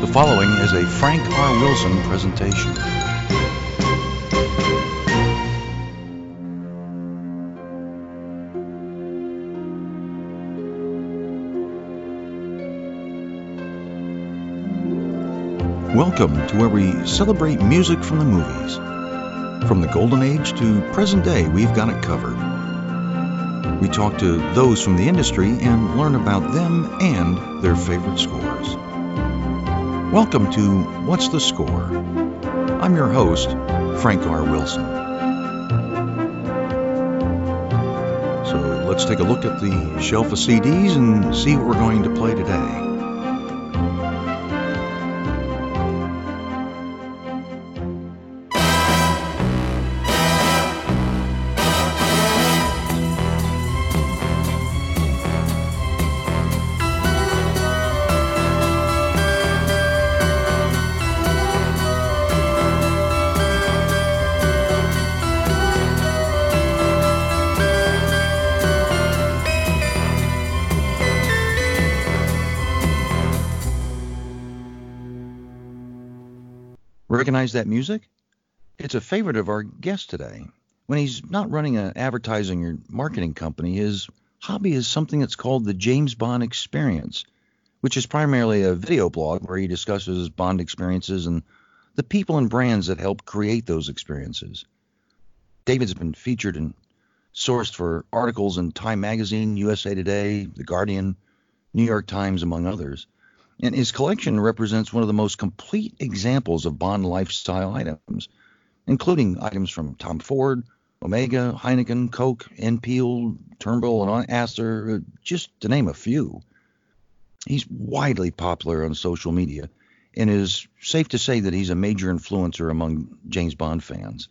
The following is a Frank R. Wilson presentation. Welcome to where we celebrate music from the movies. From the golden age to present day, we've got it covered. We talk to those from the industry and learn about them and their favorite scores. Welcome to What's the Score? I'm your host, Frank R. Wilson. So let's take a look at the shelf of CDs and see what we're going to play today. That music? It's a favorite of our guest today. When he's not running an advertising or marketing company, his hobby is something that's called the James Bond Experience, which is primarily a video blog where he discusses his Bond experiences and the people and brands that help create those experiences. David's been featured and sourced for articles in Time Magazine, USA Today, The Guardian, New York Times, among others and his collection represents one of the most complete examples of Bond lifestyle items, including items from Tom Ford, Omega, Heineken, Coke, Enfield, Turnbull, and Asser, uh, just to name a few. He's widely popular on social media, and it is safe to say that he's a major influencer among James Bond fans.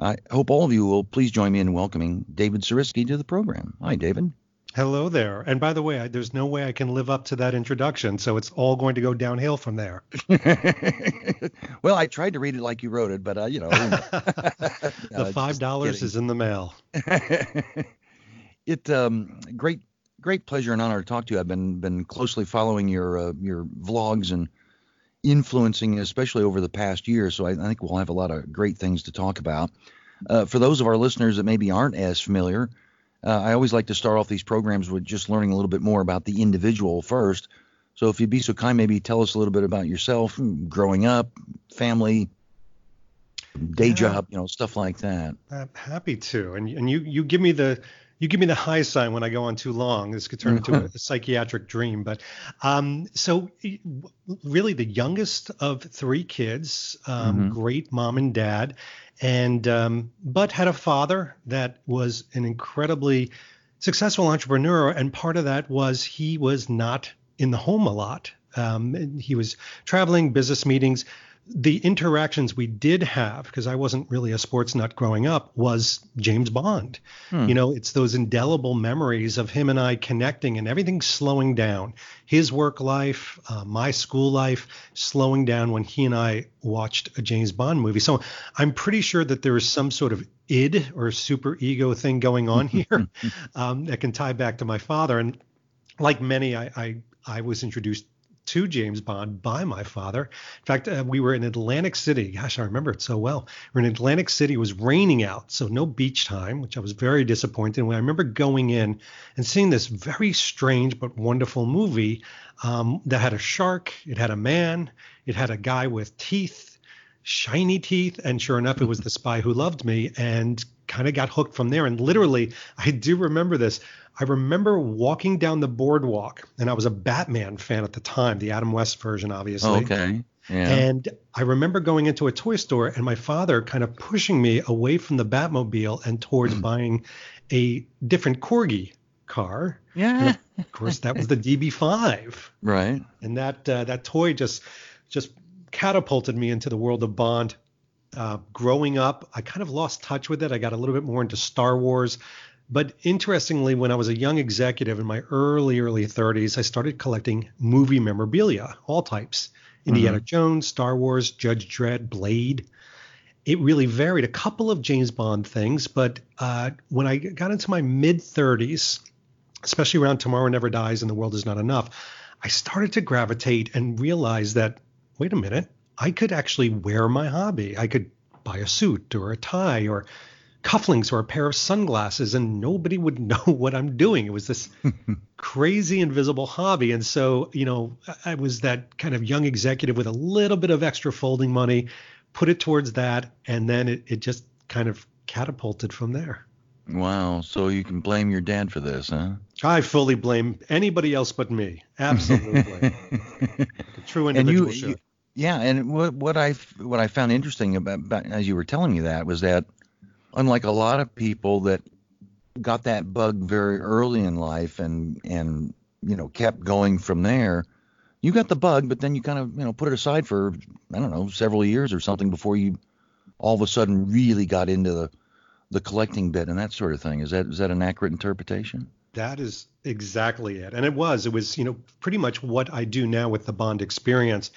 I hope all of you will please join me in welcoming David Zaritsky to the program. Hi, David. Hello there. And by the way, I, there's no way I can live up to that introduction, so it's all going to go downhill from there. well, I tried to read it like you wrote it, but uh, you know, the five dollars is in the mail. it um, great great pleasure and honor to talk to you. I've been been closely following your uh, your vlogs and influencing, especially over the past year. So I, I, think we'll have a lot of great things to talk about. Uh, for those of our listeners that maybe aren't as familiar, uh, I always like to start off these programs with just learning a little bit more about the individual first. So if you'd be so kind, maybe tell us a little bit about yourself, growing up, family, day yeah. job, you know, stuff like that. I'm happy to. And and you you give me the you give me the high sign when I go on too long. This could turn into a, a psychiatric dream. But um, so really, the youngest of three kids, um, mm-hmm. great mom and dad, and um, but had a father that was an incredibly successful entrepreneur, and part of that was he was not in the home a lot. Um, he was traveling, business meetings, the interactions we did have, because I wasn't really a sports nut growing up, was James Bond. Hmm. You know, it's those indelible memories of him and I connecting and everything slowing down. His work life, uh, my school life, slowing down when he and I watched a James Bond movie. So I'm pretty sure that there is some sort of id or super ego thing going on here um, that can tie back to my father. And like many, I, I I was introduced to James Bond by my father. In fact, uh, we were in Atlantic City. Gosh, I remember it so well. We are in Atlantic City. It was raining out, so no beach time, which I was very disappointed. And I remember going in and seeing this very strange but wonderful movie um, that had a shark, it had a man, it had a guy with teeth, shiny teeth, and sure enough, it was the spy who loved me, and kind of got hooked from there. And literally, I do remember this. I remember walking down the boardwalk, and I was a Batman fan at the time, the Adam West version, obviously. Okay. Yeah. And I remember going into a toy store and my father kind of pushing me away from the Batmobile and towards buying a different Corgi car. Yeah. of course, that was the DB5. Right. And that uh, that toy just just catapulted me into the world of Bond. Uh, growing up, I kind of lost touch with it. I got a little bit more into Star Wars. But interestingly, when I was a young executive in my early, early 30s, I started collecting movie memorabilia, all types Indiana mm-hmm. Jones, Star Wars, Judge Dredd, Blade. It really varied. A couple of James Bond things, but uh, when I got into my mid 30s, especially around Tomorrow Never Dies and The World Is Not Enough, I started to gravitate and realize that wait a minute, I could actually wear my hobby. I could buy a suit or a tie or cufflinks or a pair of sunglasses and nobody would know what I'm doing. It was this crazy invisible hobby. And so, you know, I was that kind of young executive with a little bit of extra folding money, put it towards that, and then it, it just kind of catapulted from there. Wow. So you can blame your dad for this, huh? I fully blame anybody else but me. Absolutely. True individual and you, you, yeah, and what what I what I found interesting about, about as you were telling me that was that unlike a lot of people that got that bug very early in life and and you know kept going from there you got the bug but then you kind of you know put it aside for i don't know several years or something before you all of a sudden really got into the the collecting bit and that sort of thing. Is that is that an accurate interpretation? That is exactly it. And it was it was you know pretty much what i do now with the bond experience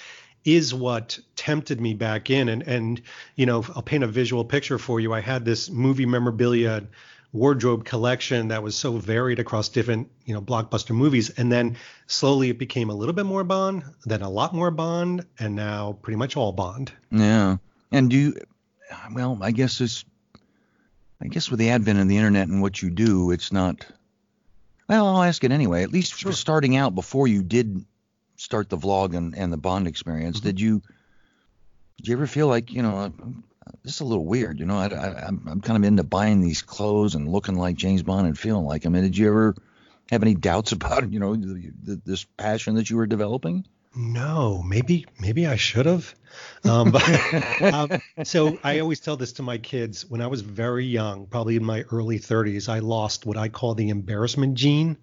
is what tempted me back in. And and you know, I'll paint a visual picture for you. I had this movie memorabilia wardrobe collection that was so varied across different you know blockbuster movies and then slowly it became a little bit more bond then a lot more bond and now pretty much all bond yeah and do you well i guess this i guess with the advent of the internet and what you do it's not well i'll ask it anyway at least sure. starting out before you did start the vlog and, and the Bond experience, mm-hmm. did you did you ever feel like you know this is a little weird? You know, I, I, I'm I'm kind of into buying these clothes and looking like James Bond and feeling like him. And did you ever have any doubts about you know the, the, this passion that you were developing? No, maybe maybe I should have. Um, but, um, so I always tell this to my kids. When I was very young, probably in my early 30s, I lost what I call the embarrassment gene,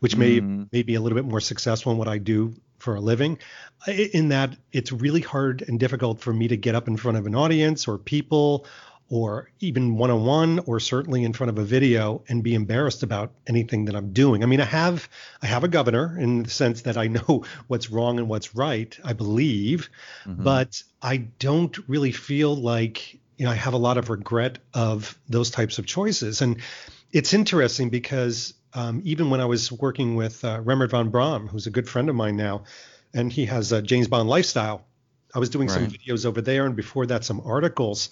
which may mm. may be a little bit more successful in what I do for a living in that it's really hard and difficult for me to get up in front of an audience or people or even one on one or certainly in front of a video and be embarrassed about anything that I'm doing. I mean, I have I have a governor in the sense that I know what's wrong and what's right, I believe, mm-hmm. but I don't really feel like you know I have a lot of regret of those types of choices. And it's interesting because um, even when I was working with uh, Rembert van Braam, who's a good friend of mine now, and he has a James Bond lifestyle. I was doing right. some videos over there, and before that, some articles.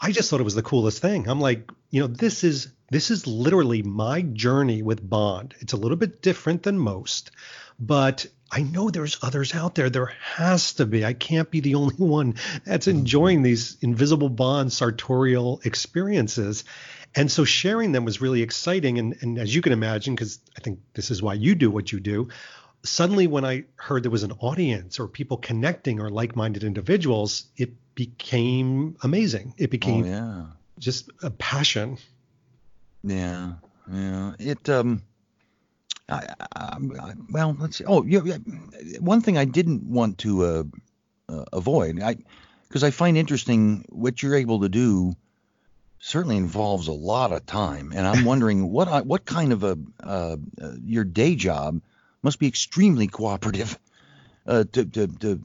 I just thought it was the coolest thing. I'm like, you know, this is this is literally my journey with Bond. It's a little bit different than most, but I know there's others out there. There has to be. I can't be the only one that's enjoying these invisible Bond sartorial experiences. And so sharing them was really exciting. And, and as you can imagine, because I think this is why you do what you do, suddenly when I heard there was an audience or people connecting or like minded individuals, it became amazing. It became oh, yeah. just a passion. Yeah. Yeah. It, um, I, I, I, well, let's see. Oh, yeah, yeah. One thing I didn't want to uh, uh, avoid, I because I find interesting what you're able to do certainly involves a lot of time, and I'm wondering what what kind of a uh, uh, your day job must be extremely cooperative uh, to, to, to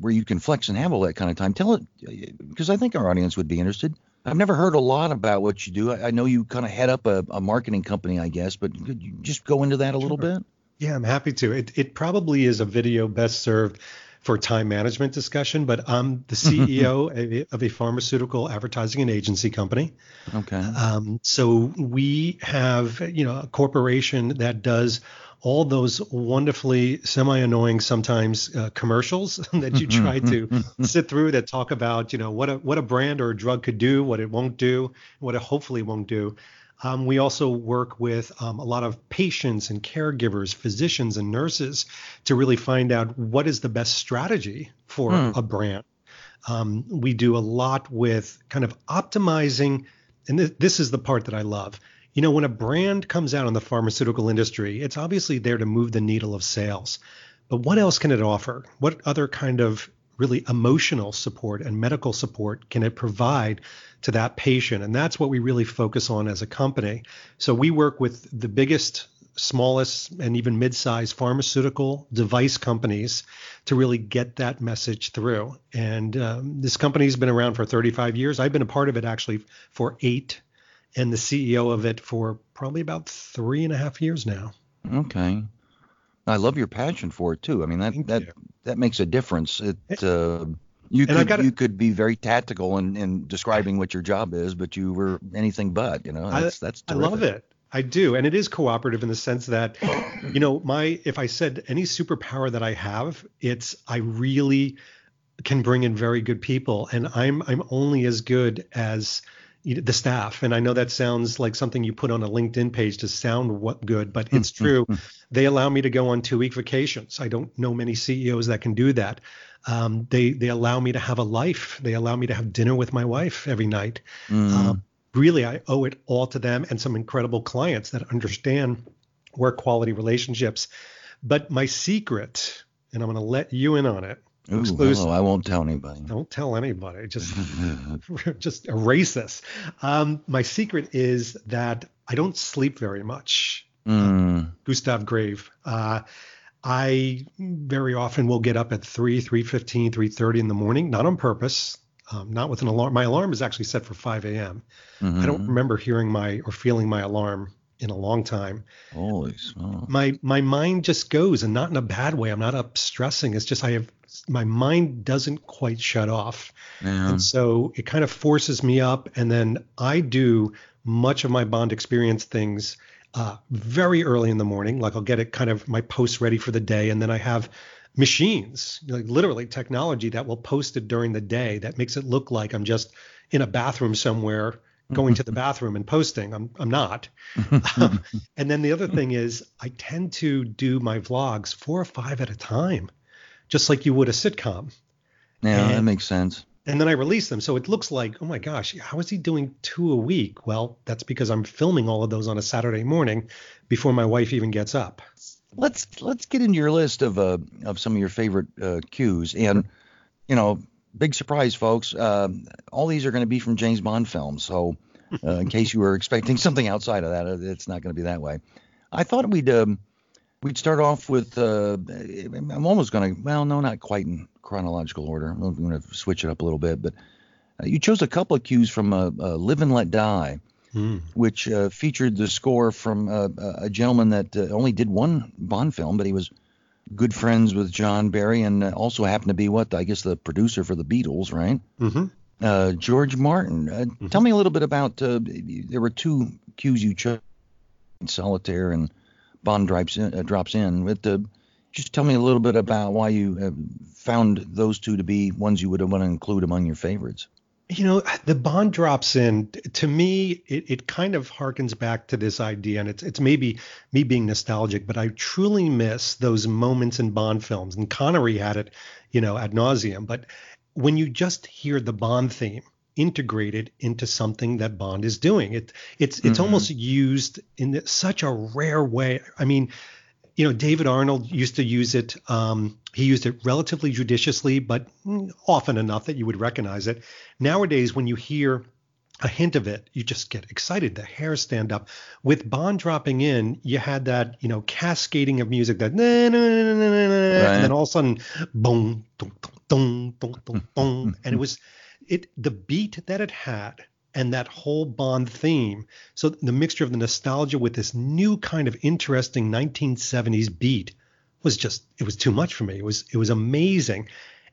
where you can flex and have all that kind of time. Tell it because I think our audience would be interested. I've never heard a lot about what you do. I, I know you kind of head up a, a, marketing company, I guess, but could you just go into that a little bit? Yeah, I'm happy to. It, it probably is a video best served for time management discussion, but I'm the CEO of a pharmaceutical advertising and agency company. Okay. Um, so we have, you know, a corporation that does all those wonderfully semi-annoying sometimes uh, commercials that you try to sit through that talk about, you know, what a what a brand or a drug could do, what it won't do, what it hopefully won't do. Um, we also work with um, a lot of patients and caregivers, physicians and nurses to really find out what is the best strategy for hmm. a brand. Um, we do a lot with kind of optimizing, and th- this is the part that I love. You know, when a brand comes out in the pharmaceutical industry, it's obviously there to move the needle of sales. But what else can it offer? What other kind of really emotional support and medical support can it provide to that patient? And that's what we really focus on as a company. So we work with the biggest, smallest, and even mid sized pharmaceutical device companies to really get that message through. And um, this company has been around for 35 years. I've been a part of it actually for eight, and the CEO of it for probably about three and a half years now. Okay. I love your passion for it too. I mean that Thank that you. that makes a difference. It uh, you And could gotta- you could be very tactical in, in describing what your job is, but you were anything but. You know, I- that's that's I love it. I do, and it is cooperative in the sense that, you know, my if I said any superpower that I have, it's I really can bring in very good people, and I'm I'm only as good as the staff. And I know that sounds like something you put on a LinkedIn page to sound what good, but it's true. they allow me to go on two week vacations. I don't know many CEOs that can do that. Um, they they allow me to have a life. They allow me to have dinner with my wife every night. Mm. Um, really, I owe it all to them and some incredible clients that understand work quality relationships. But my secret, and I'm going to let you in on it. Ooh, exclusive. hello, I won't tell anybody. Don't tell anybody. Just just erase this. Um, my secret is that I don't sleep very much. Mm. Gustav Graves. Uh, I very often will get up at 3, 3.15, 3.30 in the morning, not on purpose, um, not with an alarm. My alarm is actually set for 5 a.m. I Mhm. don't remember hearing my or feeling my alarm in a long time. Holy smokes. My my mind just goes, and not in a bad way. I'm not up stressing. It's just I have my mind doesn't quite shut off. Yeah. And so it kind of forces me up. And then I do much of my bond experience things uh, very early in the morning. Like I'll get it kind of my post ready for the day. And then I have machines, like literally technology that will post it during the day that makes it look like I'm just in a bathroom somewhere going to the bathroom and posting. I'm, I'm not. Um, and then the other thing is I tend to do my vlogs four or five at a time, just like you would a sitcom yeah, that makes sense. and then I release them. So it looks like, oh my gosh, how is he doing two a week? Well, that's because I'm filming all of those on a Saturday morning before my wife even gets up. Let's let's get into your list of uh of some of your favorite uh, cues and you know big surprise folks um all these are going to be from James Bond films so uh, in case you were expecting something outside of that uh, it's not going to be that way I thought we'd um, we'd start off with uh, I'm almost going to well no not quite in chronological order I'm going to switch it up a little bit but uh, you chose a couple of cues from uh, uh, Live and Let Die which uh, featured the score from uh, a gentleman that uh, only did one Bond film, but he was good friends with John Barry and also happened to be what I guess the producer for the Beatles, right? Mm-hmm. Uh, George Martin. Uh, Tell me a little bit about. Uh, there were two cues you chose, Solitaire and Bond drops in. Uh, drops in. But, uh, just tell me a little bit about why you found those two to be ones you would want to include among your favorites. You know, the Bond drops in. To me, it, it kind of harkens back to this idea, and it's it's maybe me being nostalgic, but I truly miss those moments in Bond films. And Connery had it, you know, ad nauseum. But when you just hear the Bond theme integrated into something that Bond is doing, it it's it's Mhm. almost used in such a rare way. I mean, you know, David Arnold used to use it. Um, he used it relatively judiciously, but often enough that you would recognize it. Nowadays, when you hear a hint of it, you just get excited. The hairs stand up. With Bond dropping in, you had that, you know, cascading of music that, na, na, na, na, na, na, Right. and then all of a sudden, boom, dum, dum, dum, boom, and it was, it the beat that it had and that whole Bond theme. So the mixture of the nostalgia with this new kind of interesting 1970s beat was just it was too much for me. It was it was amazing.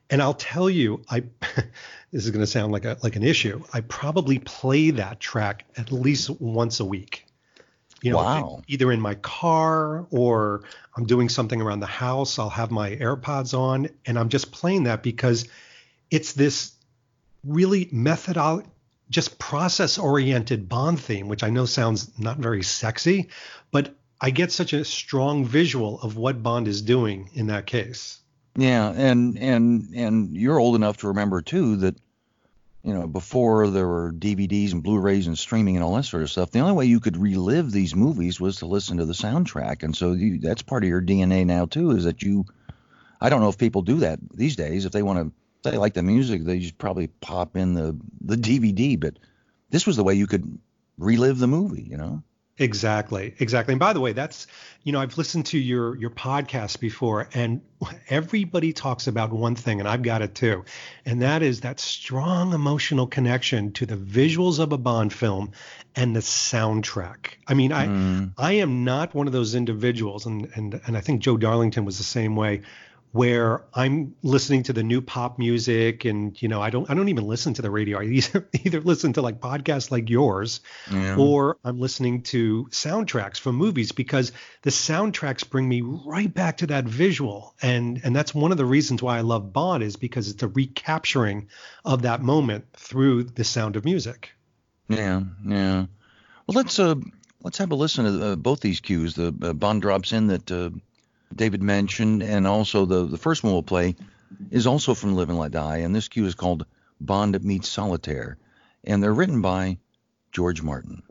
And I'll tell you, I this is going to sound like a like an issue. I probably play that track at least once a week. You know, Wow. either in my car or I'm doing something around the house. I'll have my AirPods on and I'm just playing that because it's this really methodol just process oriented bond theme which i know sounds not very sexy but i get such a strong visual of what bond is doing in that case Yeah, and and and you're old enough to remember too that you know before there were DVDs and Blu-rays and streaming and all that sort of stuff. The only way you could relive these movies was to listen to the soundtrack, and so you, that's part of your DNA now too. Is that you? I don't know if people do that these days. If they want to, they like the music, they just probably pop in the the DVD. But this was the way you could relive the movie. You know? Exactly, exactly. And by the way, that's you know I've listened to your your podcast before, and everybody talks about one thing, and I've got it too, and that is that strong emotional connection to the visuals of a Bond film and the soundtrack. I mean, I mm. I am not one of those individuals, and and and I think Joe Darlington was the same way, where I'm listening to the new pop music and you know I don't I don't even listen to the radio. I either, either listen to like podcasts like yours yeah. or I'm listening to soundtracks from movies because the soundtracks bring me right back to that visual and and that's one of the reasons why I love Bond is because it's a recapturing of that moment through the sound of music. Yeah, yeah. Well, let's uh let's have a listen to uh, both these cues. The uh, Bond drops in that uh, David mentioned, and also the, the first one we'll play is also from Live and Let Die, and this cue is called Bond Meets Solitaire, and they're written by George Martin.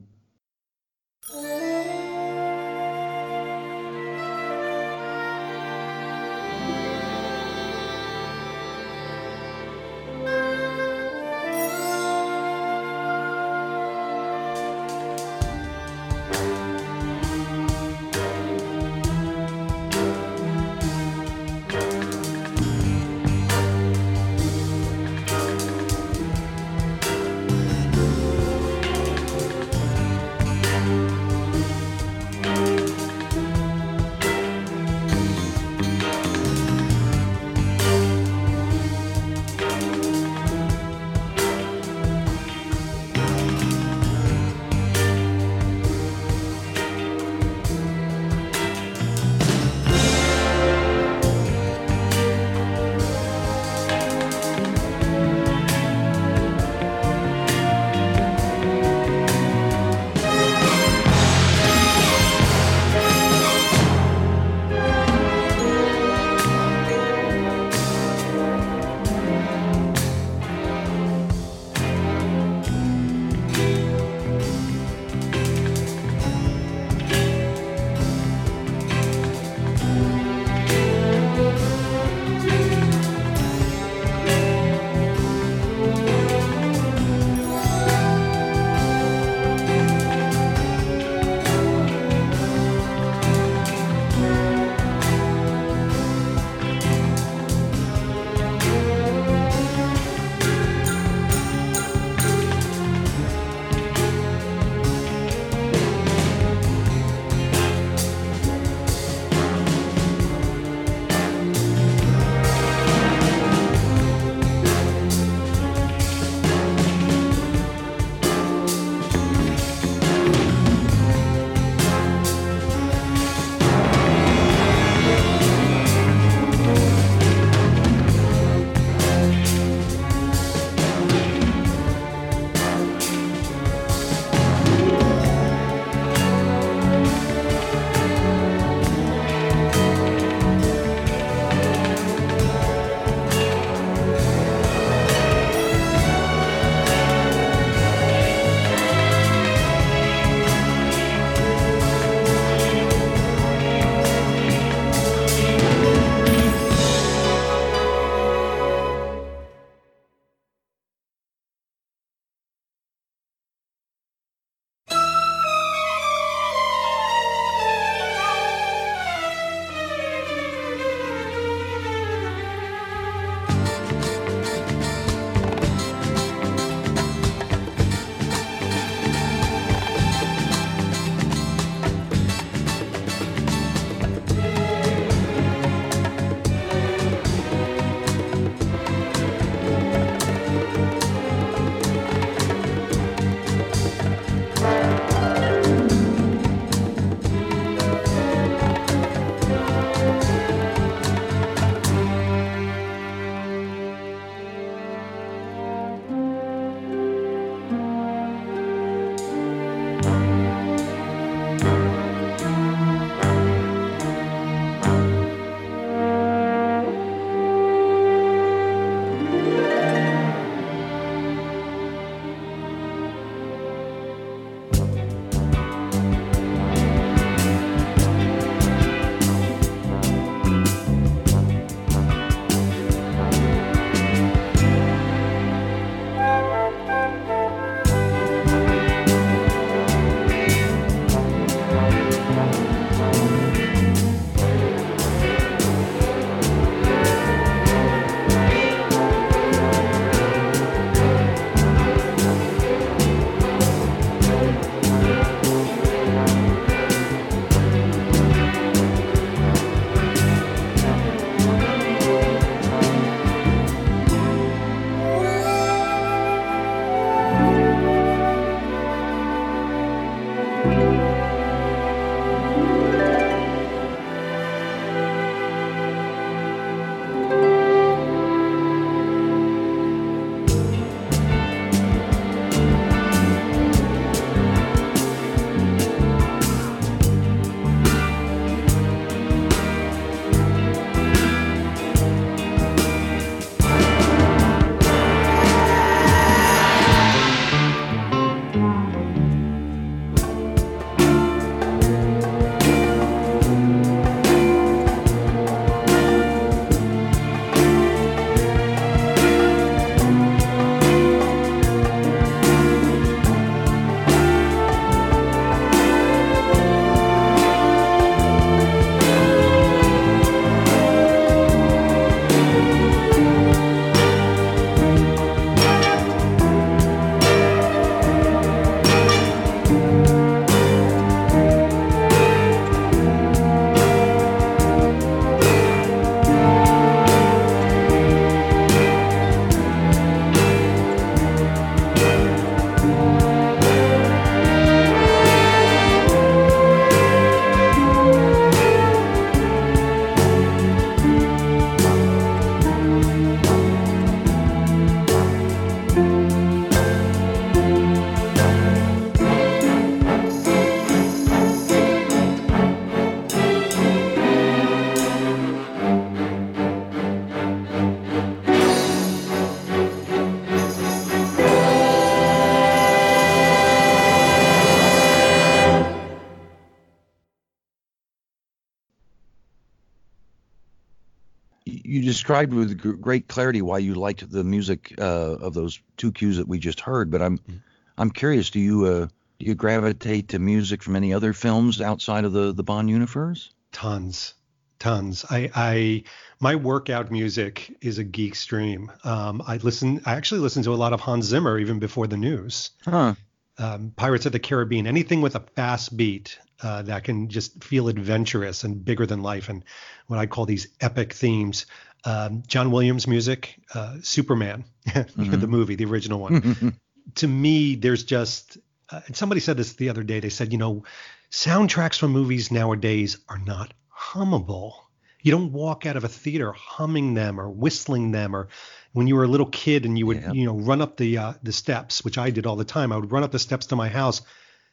Described with great clarity why you liked the music uh, of those two cues that we just heard. But I'm mm-hmm. I'm curious. Do you uh, do you gravitate to music from any other films outside of the the Bond universe? Tons, tons. I I my workout music is a geek stream. Um, I listen. I actually listen to a lot of Hans Zimmer even before the news. Huh. Um, Pirates of the Caribbean, anything with a fast beat uh, that can just feel adventurous and bigger than life, and what I call these epic themes. Um, John Williams music, uh, Superman, mm-hmm. the movie, the original one. to me, there's just, uh, and somebody said this the other day. They said, you know, soundtracks from movies nowadays are not hummable. You don't walk out of a theater humming them or whistling them or when you were a little kid and you would yeah. you know run up the uh, the steps, which I did all the time. I would run up the steps to my house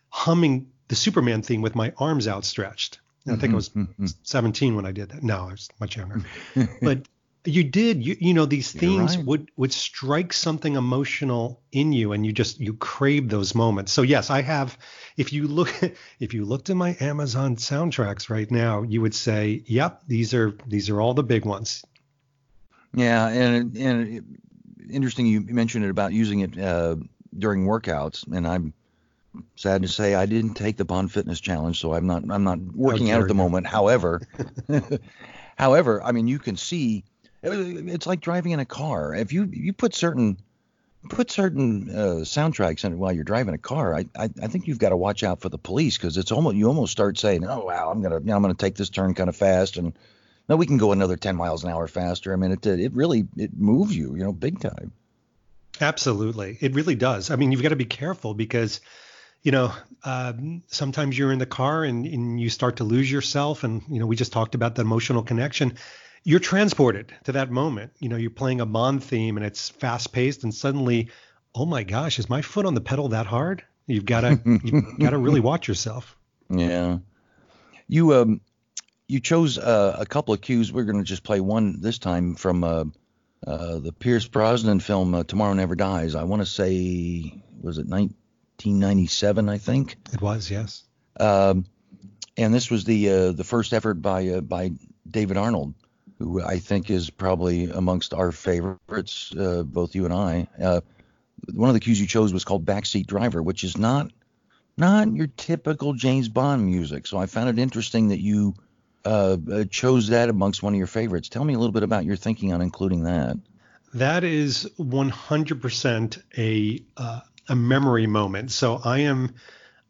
humming the Superman theme with my arms outstretched. I think I was mm-hmm. 17 when I did that. No, I was much younger. but you did. You you know these themes right. would would strike something emotional in you, and you just you crave those moments. So yes, I have. If you look if you looked at my Amazon soundtracks right now, you would say, "Yep, these are these are all the big ones." Yeah, and and interesting you mentioned it about using it uh, during workouts, and I'm sad to say I didn't take the Bond Fitness Challenge, so I'm not I'm not working out at the moment. However, however, I mean you can see it's like driving in a car. If you you put certain put certain uh, soundtracks in while you're driving a car, I, I, I think you've got to watch out for the police because it's almost you almost start saying, oh wow, I'm gonna you know, I'm gonna take this turn kind of fast and now we can go another 10 miles an hour faster. I mean, it it really it moves you, you know, big time. Absolutely, it really does. I mean, you've got to be careful because you know, um, sometimes you're in the car and, and you start to lose yourself. And, you know, we just talked about the emotional connection you're transported to that moment. You know, you're playing a Bond theme and it's fast paced, and suddenly, oh my gosh, is my foot on the pedal that hard? You've got to you've got to really watch yourself. Yeah, you um you chose uh, a couple of cues. We're going to just play one this time from uh, uh, the Pierce Brosnan film uh, Tomorrow Never Dies. I want to say was it 1997? I think it was. Yes. Um, and this was the uh, the first effort by uh, by David Arnold who I think is probably amongst our favorites, uh, both you and I. Uh, one of the cues you chose was called Backseat Driver, which is not not your typical James Bond music. So I found it interesting that you uh, uh chose that amongst one of your favorites. Tell me a little bit about your thinking on including that. That is 100% a uh, a memory moment. So I am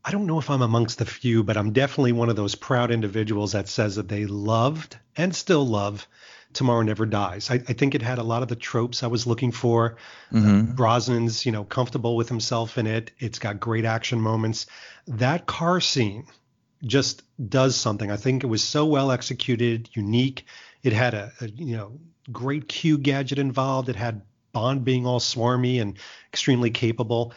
I don't know if I'm amongst the few, but I'm definitely one of those proud individuals that says that they loved and still love Tomorrow Never Dies. I, I think it had a lot of the tropes I was looking for. Mm-hmm. Uh, Brosnan's, you know, comfortable with himself in it. It's got great action moments. That car scene just does something. I think it was so well executed, unique. It had a, a you know great Q gadget involved. It had Bond being all swarmy and extremely capable.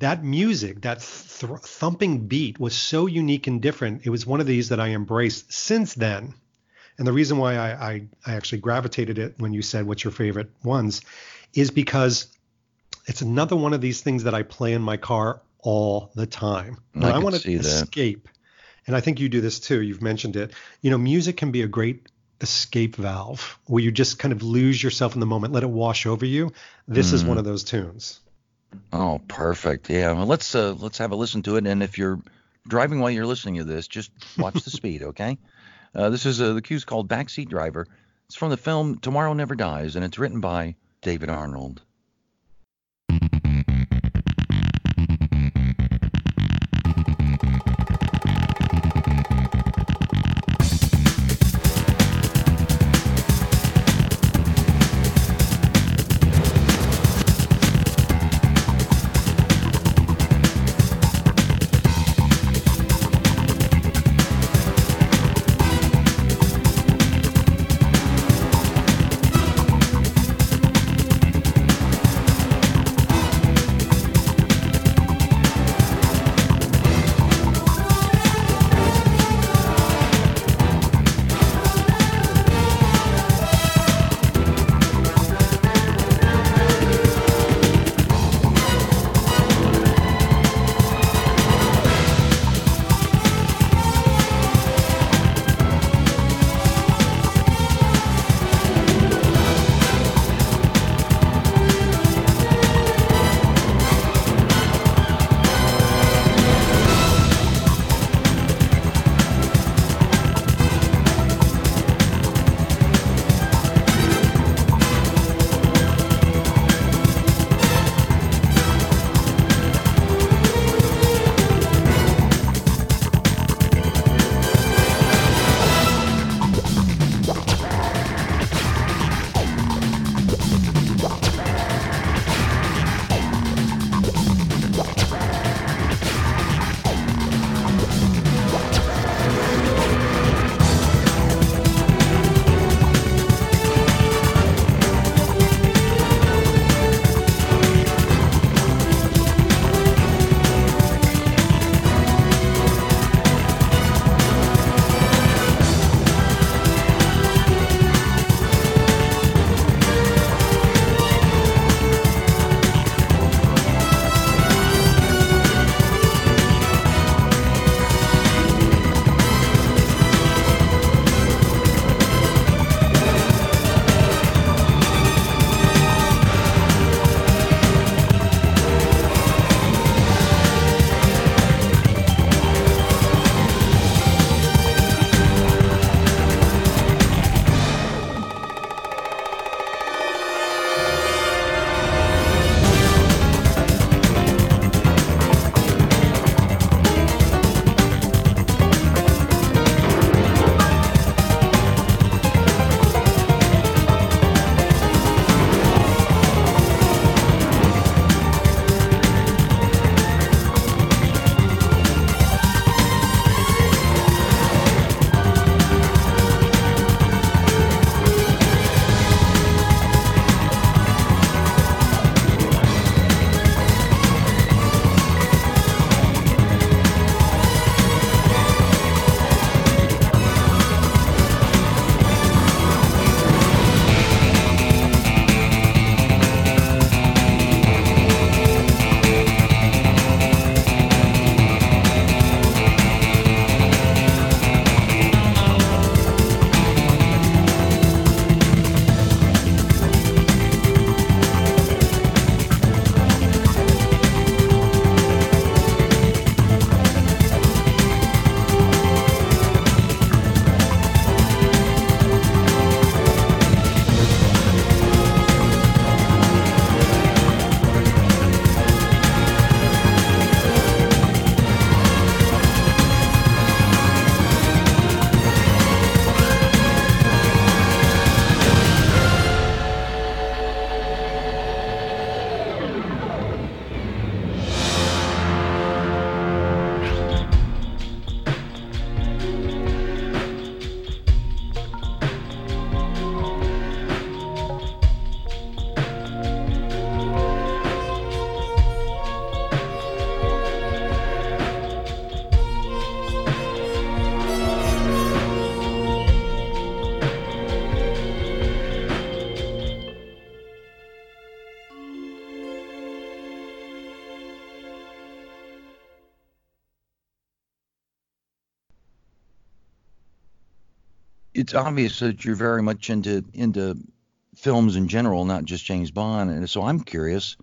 that music, that th- thumping beat was so unique and different. It was one of these that I embraced since then. And the reason why I, I, I actually gravitated it when you said what's your favorite ones is because it's another one of these things that I play in my car all the time. I, I want to escape. And I think you do this too. You've mentioned it. You know, music can be a great escape valve where you just kind of lose yourself in the moment, let it wash over you. This mm. is one mm. of those tunes. Oh, perfect. Yeah. Well, let's uh, let's have a listen to it. And if you're driving while you're listening to this, just watch the speed, okay? Uh, this is uh, the cue's called Backseat Driver. It's from the film Tomorrow Never Dies, and it's written by David Arnold. It's obvious that you're very much into into films in general, not just James Bond. And so I'm curious,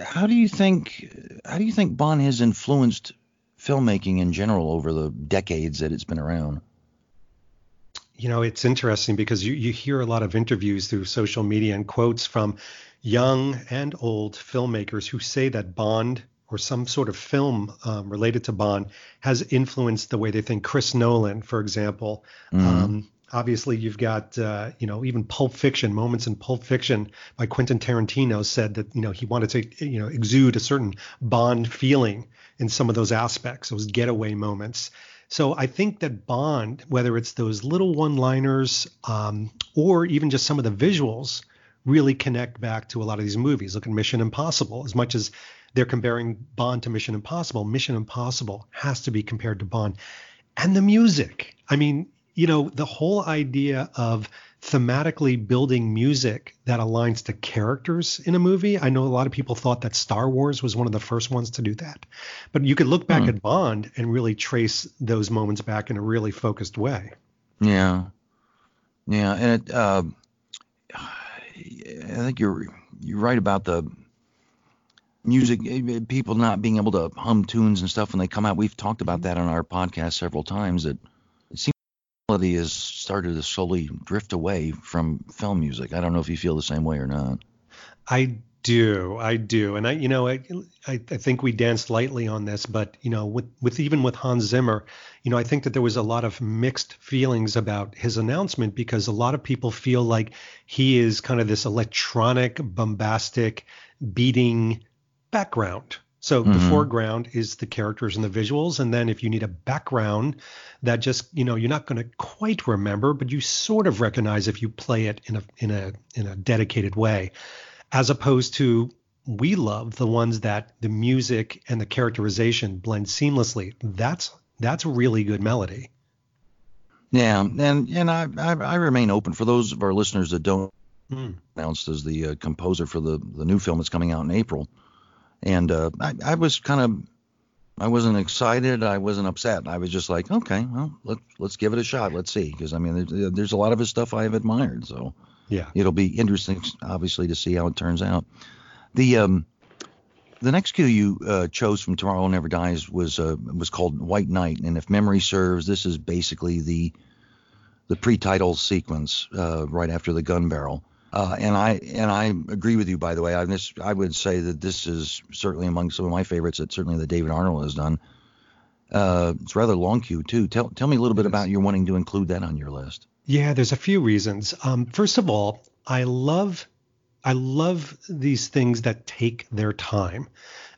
how do you think how do you think Bond has influenced filmmaking in general over the decades that it's been around? You know, it's interesting because you, you hear a lot of interviews through social media and quotes from young and old filmmakers who say that Bond or some sort of film um, related to Bond has influenced the way they think. Chris Nolan, for example. Mm-hmm. Um, obviously, you've got, uh, you know, even Pulp Fiction, moments in Pulp Fiction by Quentin Tarantino said that, you know, he wanted to, you know, exude a certain Bond feeling in some of those aspects, those getaway moments. So I think that Bond, whether it's those little one-liners um, or even just some of the visuals, really connect back to a lot of these movies. Look at Mission Impossible. As much as they're comparing Bond to Mission Impossible, Mission Impossible has to be compared to Bond. And the music. I mean, you know, the whole idea of thematically building music that aligns to characters in a movie. I know a lot of people thought that Star Wars was one of the first ones to do that. But you could look back hmm. at Bond and really trace those moments back in a really focused way. Yeah. Yeah, and it uh, I think you're you're right about the music eh, people not being able to hum tunes and stuff when they come out. We've talked about that on our podcast several times that it seems melody has started to slowly drift away from film music. I don't know if you feel the same way or not. I do, I do, and I, you know, I, I, I think we danced lightly on this, but you know, with, with even with Hans Zimmer, you know, I think that there was a lot of mixed feelings about his announcement because a lot of people feel like he is kind of this electronic, bombastic, beating background. So mm-hmm. the foreground is the characters and the visuals, and then if you need a background that just you know you're not going to quite remember, but you sort of recognize if you play it in a in a in a dedicated way, as opposed to we love the ones that the music and the characterization blend seamlessly. That's that's really good melody. Yeah, and and I I, I remain open for those of our listeners that don't mm. announced as the uh, composer for the the new film that's coming out in April and uh, I, I was kind of I wasn't excited. I wasn't upset. I was just like, okay, well, let, let's give it a shot. Let's see. Because, I mean, there's, there's, a lot of his stuff I've admired. So, yeah, it'll be interesting, obviously, to see how it turns out. The um, the next cue you uh, chose from Tomorrow Never Dies was uh, was called White Knight. And if memory serves, this is basically the the pre-title sequence uh, right after the gun barrel. Uh, and I and I agree with you. By the way, I this I would say that this is certainly among some of my favorites that certainly that David Arnold has done. Uh, it's rather long cue too. Tell tell me a little bit about your wanting to include that on your list. Yeah, there's a few reasons. Um, first of all, I love I love these things that take their time.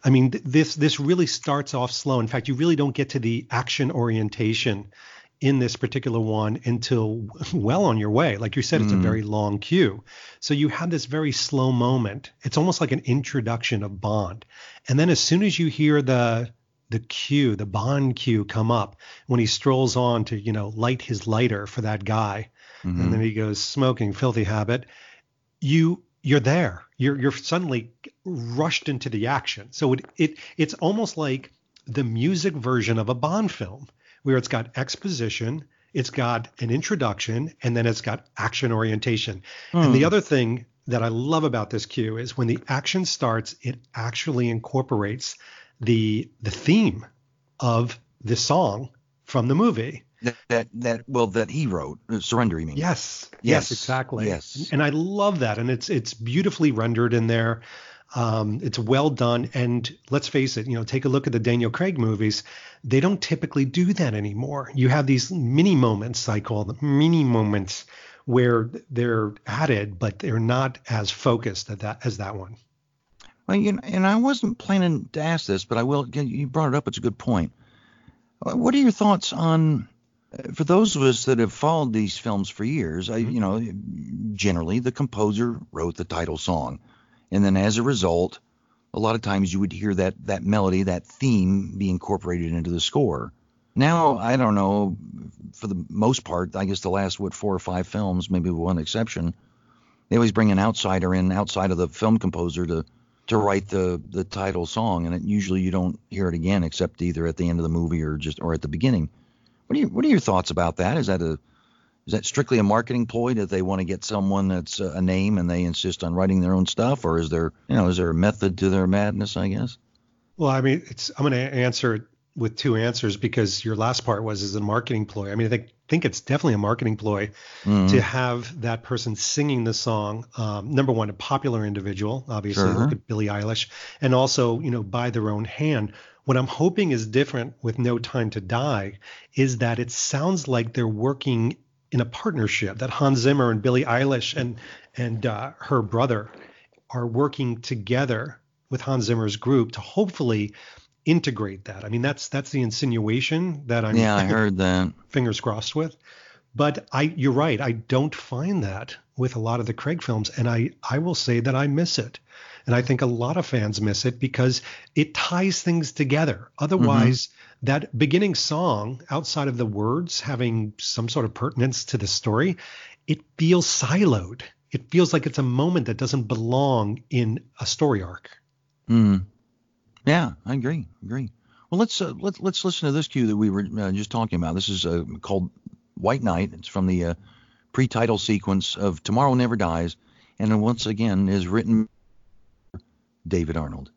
I mean, th- this this really starts off slow. In fact, you really don't get to the action orientation in this particular one until well on your way. Like you said, it's mm. a very long cue. So you have this very slow moment. It's almost like an introduction of Bond. And then as soon as you hear the the cue, the Bond cue come up when he strolls on to, you know, light his lighter for that guy. Mm-hmm. And then he goes smoking, filthy habit. You you're there. You're you're suddenly rushed into the action. So it, it it's almost like the music version of a Bond film where it's got exposition, it's got an introduction, and then it's got action orientation. Mm. And the hmm. other thing that I love about this cue is when the action starts, it actually incorporates the the theme of the song from the movie. That, that that well that he wrote uh, surrender you mean yes, yes yes exactly yes and, i love that and it's it's beautifully rendered in there um, it's well done, and let's face it. You know, take a look at the Daniel Craig movies. They don't typically do that anymore. You have these mini moments, I call them mini moments, where they're added, but they're not as focused that as that one. Well, you know, and I wasn't planning to ask this, but I will. You brought it up. It's a good point. Uh, what are your thoughts on? Uh, for those of us that have followed these films for years, I, mm-hmm. you know, generally the composer wrote the title song. And then as a result, a lot of times you would hear that that melody, that theme be incorporated into the score. Now, I don't know, for the most part, I guess the last what four or five films, maybe with one exception, they always bring an outsider in outside of the film composer to to write the the title song, and it, usually you don't hear it again except either at the end of the movie or just or at the beginning. What are you, what are your thoughts about that? Is that a Is that strictly a marketing ploy that they want to get someone that's uh, a name and they insist on writing their own stuff, or is there, you know, is there a method to their madness? I guess. Well, I mean, it's I'm going to answer it with two answers because your last part was is a marketing ploy. I mean, I think think it's definitely a marketing ploy mm-hmm. to have that person singing the song. Um, number one, a popular individual, obviously, sure. look at Billie Eilish, and also, you know, by their own hand. What I'm hoping is different with No Time to Die is that it sounds like they're working in a partnership. That Hans Zimmer and Billie Eilish and and uh, her brother are working together with Hans Zimmer's group to hopefully integrate that. I mean, that's that's the insinuation that I'm. Yeah, I heard that. Fingers crossed with, but I, you're right. I don't find that with a lot of the Craig films, and I, I will say that I miss it, and I think a lot of fans miss it because it ties things together. Otherwise, mm-hmm. that beginning song, outside of the words having some sort of pertinence to the story, it feels siloed. It feels like it's a moment that doesn't belong in a story arc. Mm. Yeah, I agree. Agree. Well, let's uh, let's let's listen to this cue that we were uh, just talking about. This is uh, called White Knight. It's from the uh, pre-title sequence of Tomorrow Never Dies, and once again is written David Arnold.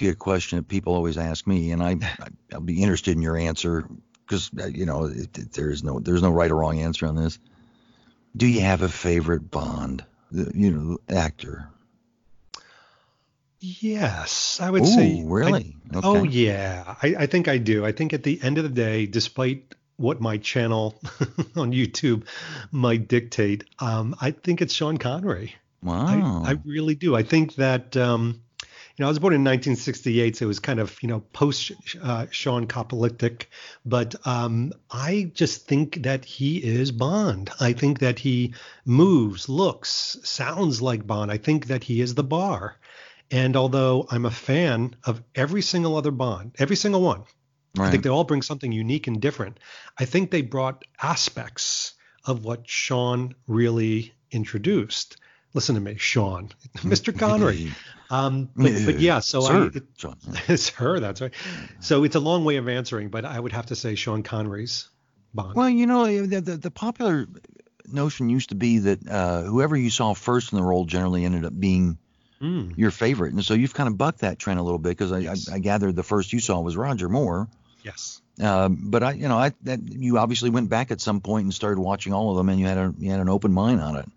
Ask you a question that people always ask me, and I I'll be interested in your answer because uh, you know it, it, there's no there's no right or wrong answer on this. Do you have a favorite Bond, you know, actor? Yes, I would Ooh, say. really? I, Okay. Oh yeah, I, I think I do. I think at the end of the day, despite what my channel on YouTube might dictate, um, I think it's Sean Connery. Wow. I, I really do. I think that um, know I was born in 1968, so it was kind of you know post uh, Sean Copolyptic, but um, I just think that he is Bond. I think that he moves, looks, sounds like Bond. I think that he is the bar. And although I'm a fan of every single other Bond, every single one, I think they all bring something unique and different. I think they brought aspects of what Sean really introduced. Listen to me, Sean, Mr. Connery. Um, but, but yeah, so Sir, I, it, it's her. That's right. So it's a long way of answering, but I would have to say Sean Connery's Bond. Well, you know, the, the, the popular notion used to be that uh, whoever you saw first in the role generally ended up being Mm, your favorite, and so you've kind of bucked that trend a little bit because I, Yes. I, I gathered the first you saw was Roger Moore. yes. Um, but I, you know, I that you obviously went back at some point and started watching all of them, and you had a you had an open mind on it.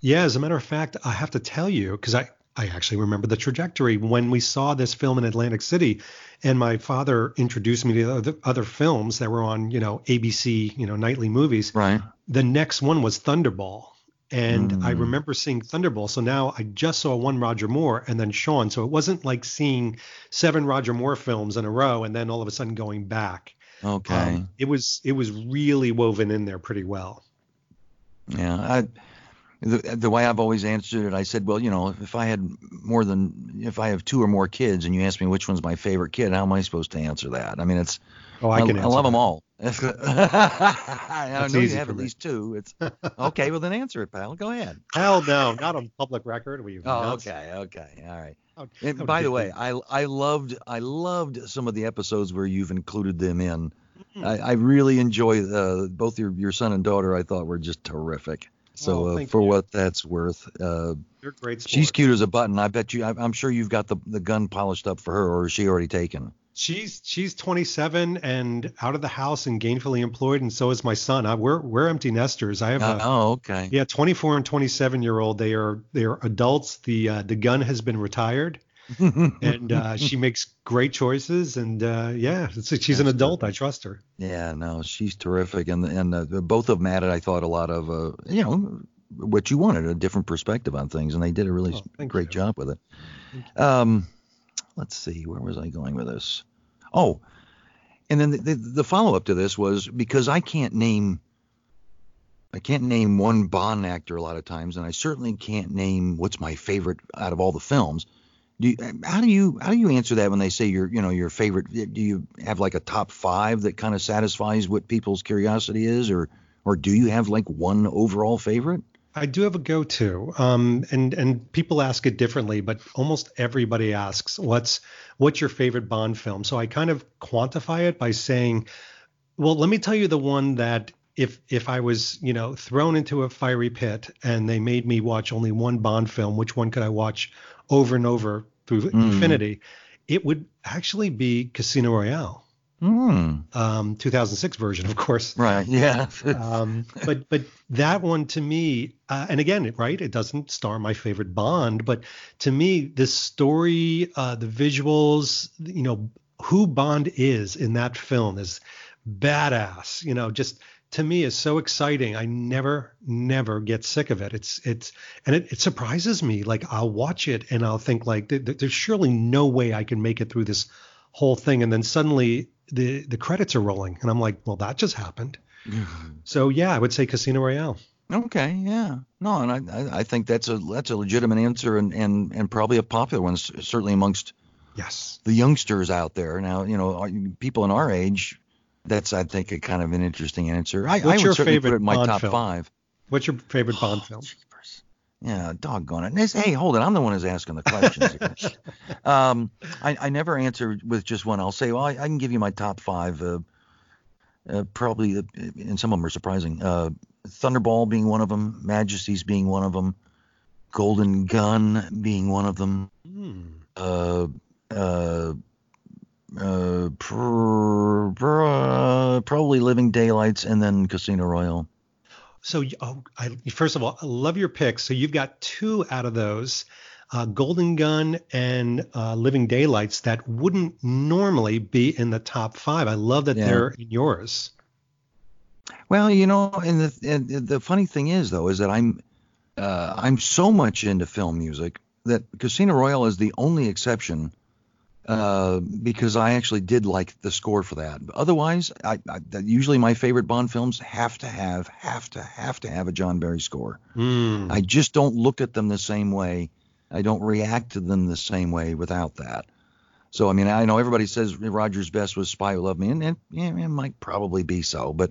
Yeah, as a matter of fact, I have to tell you because I I actually remember the trajectory when we saw this film in Atlantic City, and my father introduced me to other, other films that were on you know ABC you know nightly movies. Right. The next one was Thunderball. And I Mm. remember seeing Thunderball. So now I just saw one Roger Moore and then Sean. So it wasn't like seeing seven Roger Moore films in a row and then all of a sudden going back. Okay. Um, it was it was really woven in there pretty well. Yeah, I, the the way I've always answered it, I said, well, you know, if I had more than if I have two or more kids, and you ask me which one's my favorite kid, how am I supposed to answer that? I mean, it's Oh, I can I love them that. all. I know you have at me. least two. It's okay. Well, then answer it, pal. Go ahead. Hell no, not on public record. You Oh, okay, okay, all right. How- And by the way. I I loved I loved some of the episodes where you've included them in. Hmm. I, I really enjoy uh, both your your son and daughter. I thought were just terrific. So Oh, uh, for you. what that's worth, uh, You're great. she's cute as a button. I bet you. I, I'm sure you've got the the gun polished up for her, or is she already taken? She's she's 27 and out of the house and gainfully employed, and so is my son. I, we're we're empty nesters. I have Uh, a oh, okay. yeah 24 and 27 year old. They are they are adults. The uh, the gun has been retired, and uh, she makes great choices. And uh, yeah, she's an adult. I trust her. Yeah, no, she's terrific, and and uh, both of them added, I thought, a lot of uh, you know, what you wanted, a different perspective on things, and they did a really Oh, great you. job with it. Um, let's see, where was I going with this? Oh, and then the, the, the follow up to this was because I can't name, I can't name one Bond actor a lot of times, and I certainly can't name what's my favorite out of all the films. Do you, how do you how do you answer that when they say your you know your favorite? Do you have like a top five that kind of satisfies what people's curiosity is, or or do you have like one overall favorite? I do have a go-to, um, and and people ask it differently, but almost everybody asks, "What's what's your favorite Bond film?" So I kind of quantify it by saying, "Well, let me tell you the one that if if I was you know thrown into a fiery pit and they made me watch only one Bond film, which one could I watch over and over through Mm. infinity?" It would actually be Casino Royale, Hmm. um, 2006 version, of course. Right. Yeah. um, but but that one to me, uh, and again, right, it doesn't star my favorite Bond, but to me, the story, uh, the visuals, you know, who Bond is in that film is badass. You know, just to me is so exciting. I never never get sick of it. It's it's and it, it surprises me. Like I'll watch it and I'll think like th- th- there's surely no way I can make it through this whole thing, and then suddenly the the credits are rolling, and I'm like, well, that just happened. So yeah, I would say Casino Royale. Okay, yeah, no, and I, I, I think that's a that's a legitimate answer, and, and, and probably a popular one, certainly amongst Yes. the youngsters out there. Now, you know, people in our age, that's I think a kind of an interesting answer. I, I What's would your certainly favorite put it in my Bond top film? five. What's your favorite Bond Oh, film? jeepers. Yeah, doggone it. This, hey, hold it. I'm the one who's asking the questions. um, I, I never answer with just one. I'll say, well, I, I can give you my top five. Uh, uh, probably, uh, and some of them are surprising. Uh, Thunderball being one of them, Majesty's being one of them, Golden Gun being one of them. Hmm. uh, uh, uh, pr- pr- uh, probably Living Daylights, and then Casino Royale. So, oh, I, first of all, I love your picks. So you've got two out of those, uh, Golden Gun and uh, Living Daylights, that wouldn't normally be in the top five. I love that yeah. they're in yours. Well, you know, and the and the funny thing is though is that I'm uh, I'm so much into film music that Casino Royale is the only exception uh, because I actually did like the score for that. Otherwise, I, I, usually my favorite Bond films have to have have to have to have a John Barry score. Mm. I just don't look at them the same way. I don't react to them the same way without that. So I mean, I know everybody says Roger's best was Spy Who Loved Me, and, and yeah, it might probably be so, but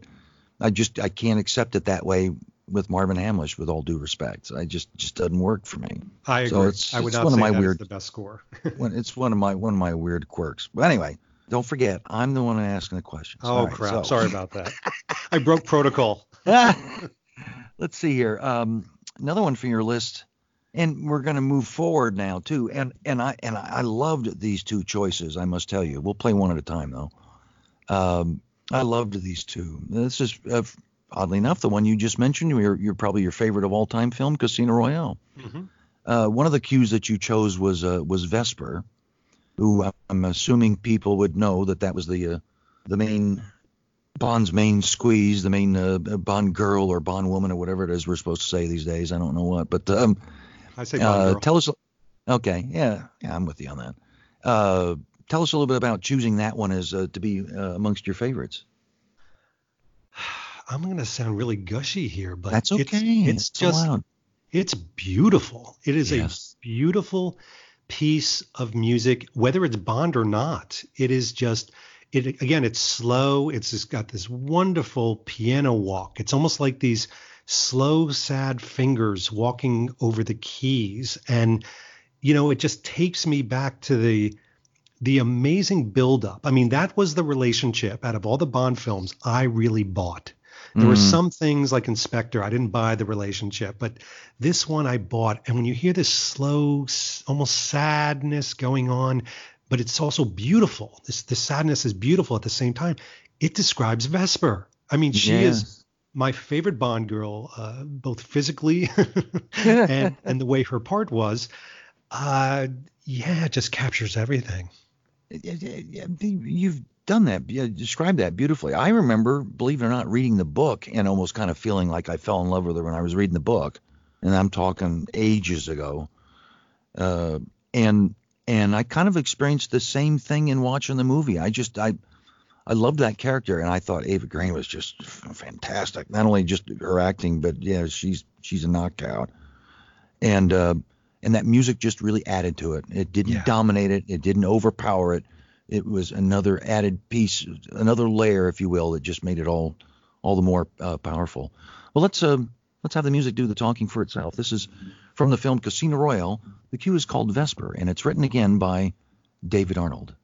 I just I can't accept it that way with Marvin Hamlisch, with all due respect. I just just doesn't work for me. I agree. So it's, I would it's not one say of my that weird, the best score. it's one of my one of my weird quirks. But anyway, don't forget, I'm the one asking the questions. Oh right, crap! so. Sorry about that. I broke protocol. Let's see here. Um, another one for your list, and we're going to move forward now too. And and I and I loved these two choices. I must tell you. We'll play one at a time though. Um, I loved these two. This is uh, oddly enough, the one you just mentioned, you're, you're probably your favorite of all time film, Casino Royale. Mm-hmm. Uh, one of the cues that you chose was uh, was Vesper, who I'm assuming people would know that that was the uh, the main Bond's main squeeze, the main uh, Bond girl or Bond woman or whatever it is we're supposed to say these days. I don't know what, but um, I say Bond uh, girl. tell us. Okay, yeah, yeah, I'm with you on that. Uh, tell us a little bit about choosing that one as uh, to be uh, amongst your favorites. I'm going to sound really gushy here, but That's okay. It's, it's, just allowed. it's beautiful. It is Yes. a beautiful piece of music, whether it's Bond or not. It is just it again. It's slow. It's just got this wonderful piano walk. It's almost like these slow, sad fingers walking over the keys, and you know, it just takes me back to the the amazing buildup. I mean, that was the relationship out of all the Bond films I really bought. There were Mm. some things like in Spectre, I didn't buy the relationship, but this one I bought. And when you hear this slow, almost sadness going on, but it's also beautiful. This the sadness is beautiful at the same time. It describes Vesper. I mean, she is my favorite Bond girl, uh, both physically and and the way her part was. Uh, yeah, it just captures everything. You've done that. You described that beautifully. I remember, believe it or not, reading the book and almost kind of feeling like I fell in love with her when I was reading the book. And I'm talking ages ago. Uh, and and I kind of experienced the same thing in watching the movie. I just I I loved that character, and I thought Eva Green was just fantastic. Not only just her acting, but yeah, she's she's a knockout. And uh, and that music just really added to it. It didn't Yeah. dominate it. It didn't overpower it. It was another added piece, another layer, if you will, that just made it all all the more uh, powerful. Well, let's uh, let's have the music do the talking for itself. This is from the film Casino Royale. The cue is called Vesper, and it's written again by David Arnold.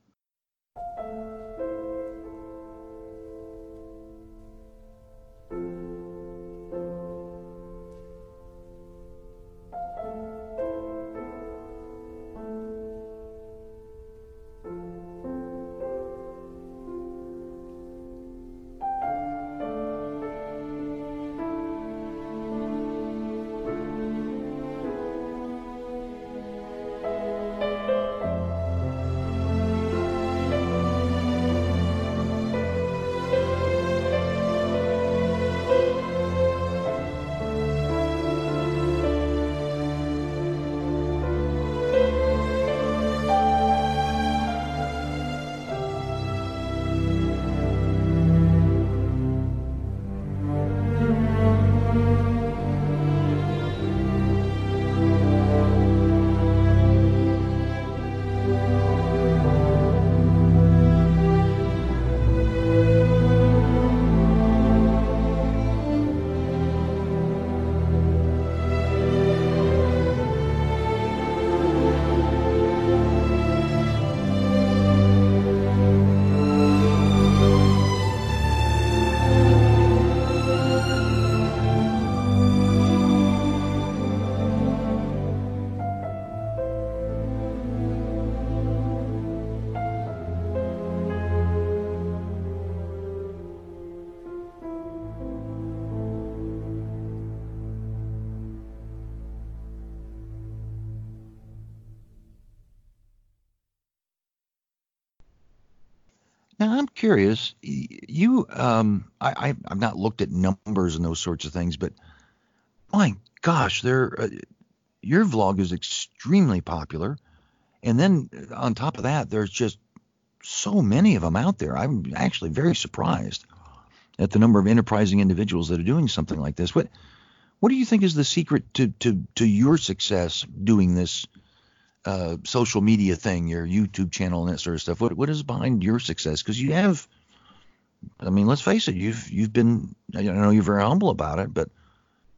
Curious. You, um, I, I, I've not looked at numbers and those sorts of things, but my gosh, there, uh, your vlog is extremely popular, and then on top of that, there's just so many of them out there. I'm actually very surprised at the number of enterprising individuals that are doing something like this. What, what do you think is the secret to to to your success doing this? Uh, social media thing, your YouTube channel and that sort of stuff. What what is behind your success? Because you have, I mean, let's face it, you've you've been. I know you're very humble about it, but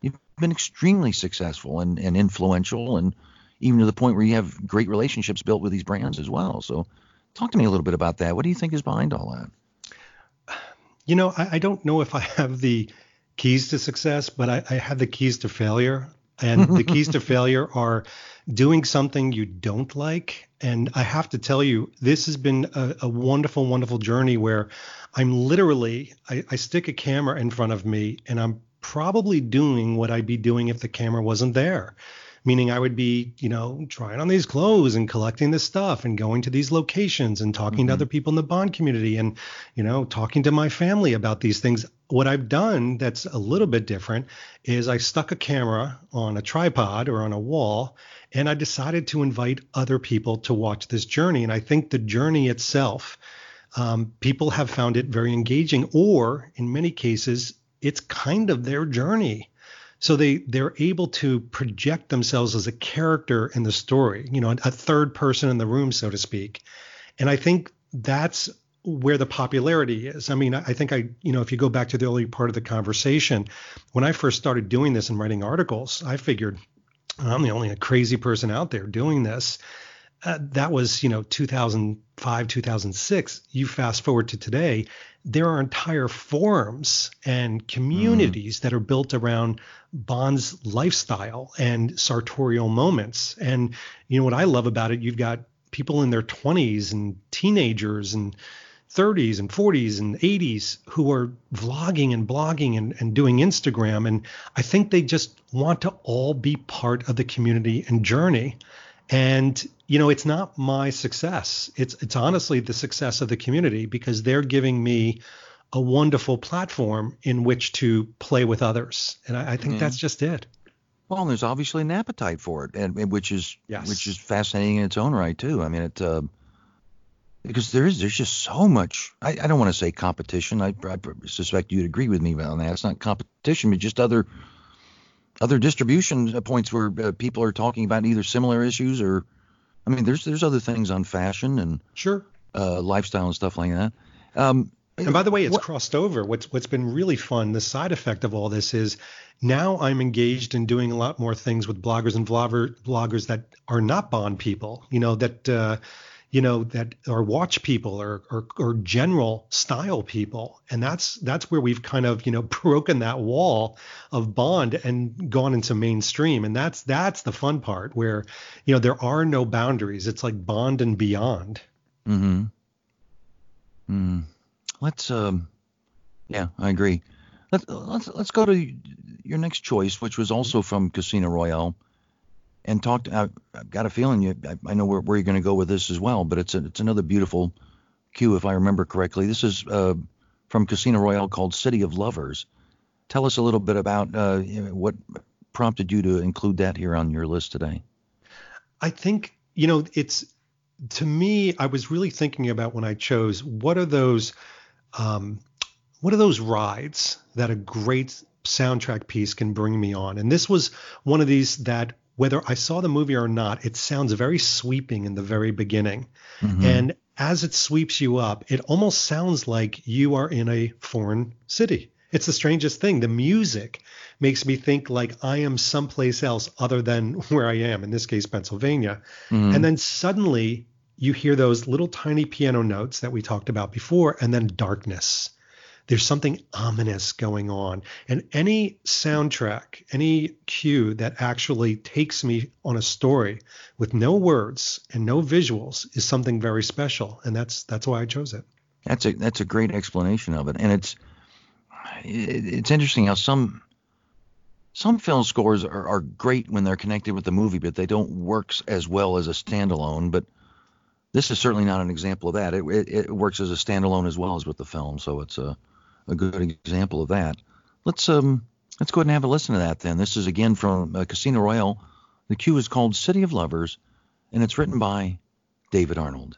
you've been extremely successful and, and influential, and even to the point where you have great relationships built with these brands as well. So, talk to me a little bit about that. What do you think is behind all that? You know, I, I don't know if I have the keys to success, but I, I have the keys to failure. And the keys to failure are doing something you don't like. And I have to tell you, this has been a, a wonderful, wonderful journey where I'm literally, I, I stick a camera in front of me and I'm probably doing what I'd be doing if the camera wasn't there meaning I would be, you know, trying on these clothes and collecting this stuff and going to these locations and talking mm-hmm. to other people in the Bond community and, you know, talking to my family about these things. What I've done that's a little bit different is I stuck a camera on a tripod or on a wall and I decided to invite other people to watch this journey. And I think the journey itself, um, people have found it very engaging, or in many cases, it's kind of their journey so they they're able to project themselves as a character in the story you know a third person in the room so to speak. And i think that's where the popularity is. I mean i think i you know if you go back to the early part of the conversation when i first started doing this and writing articles i figured i'm the only crazy person out there doing this uh, that was you know 2005 2006 you fast forward to today there are entire forums and communities mm. that are built around Bond's lifestyle and sartorial moments. And you know what I love about it? You've got people in their 20s and teenagers and 30s and 40s and 80s who are vlogging and blogging and, and doing Instagram. And I think they just want to all be part of the community and journey. And you know, it's not my success. It's it's honestly the success of the community because they're giving me a wonderful platform in which to play with others, and I, I think mm that's just it. Well, there's obviously an appetite for it, and which is yes. which is fascinating in its own right too. I mean, it uh, because there is there's just so much. I, I don't want to say competition. I, I suspect you'd agree with me on that. It's not competition, but just other other distribution points where uh, people are talking about either similar issues or I mean, there's there's other things on fashion and sure uh, lifestyle and stuff like that. Um, and by the way, it's what, crossed over. What's what's been really fun, the side effect of all this is now I'm engaged in doing a lot more things with bloggers and vlogger, bloggers that are not Bond people. You know that uh, you know that are watch people or, or or general style people. And that's that's where we've kind of you know broken that wall of bond and gone into mainstream. And that's that's the fun part where you know there are no boundaries. It's like bond and beyond. Mm-hmm. Mm. let's um yeah i agree. Let's let's let's go to your next choice which was also from casino royale and talked. I've, I've got a feeling you. I, I know where, where you're going to go with this as well, but it's a, it's another beautiful cue if I remember correctly. This is uh, from Casino Royale called City of Lovers. Tell us a little bit about uh, what prompted you to include that here on your list today. I think you know it's to me. I was really thinking about when I chose what are those. Um, what are those rides that a great soundtrack piece can bring me on? And this was one of these that whether I saw the movie or not, it sounds very sweeping in the very beginning. Mm-hmm. And as it sweeps you up, it almost sounds like you are in a foreign city. It's the strangest thing. The music makes me think like I am someplace else other than where I am, in this case, Pennsylvania. Mm-hmm. And then suddenly you hear those little tiny piano notes that we talked about before, and then darkness there's something ominous going on. And any soundtrack, any cue that actually takes me on a story with no words and no visuals is something very special. And that's that's why I chose it. That's a that's a great explanation of it. And it's it's interesting how some some film scores are, are great when they're connected with the movie, but they don't work as well as a standalone. But this is certainly not an example of that. It, it, it works as a standalone as well as with the film, so it's a, a good example of that. Let's um let's go ahead and have a listen to that then. This is again from uh, Casino Royale. The cue is called City of Lovers, and it's written by David Arnold.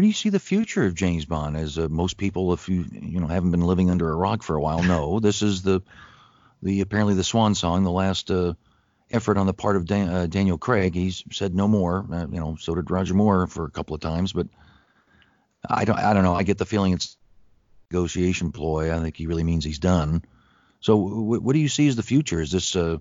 where do you see the future of James Bond? As uh, most people, if you you know haven't been living under a rock for a while, know this is the the apparently the swan song, the last uh, effort on the part of Dan, uh, Daniel Craig. He's said no more. Uh, you know, so did Roger Moore for a couple of times, but I don't I don't know. I get the feeling it's negotiation ploy. I think he really means he's done. So w- what do you see as the future? Is this uh,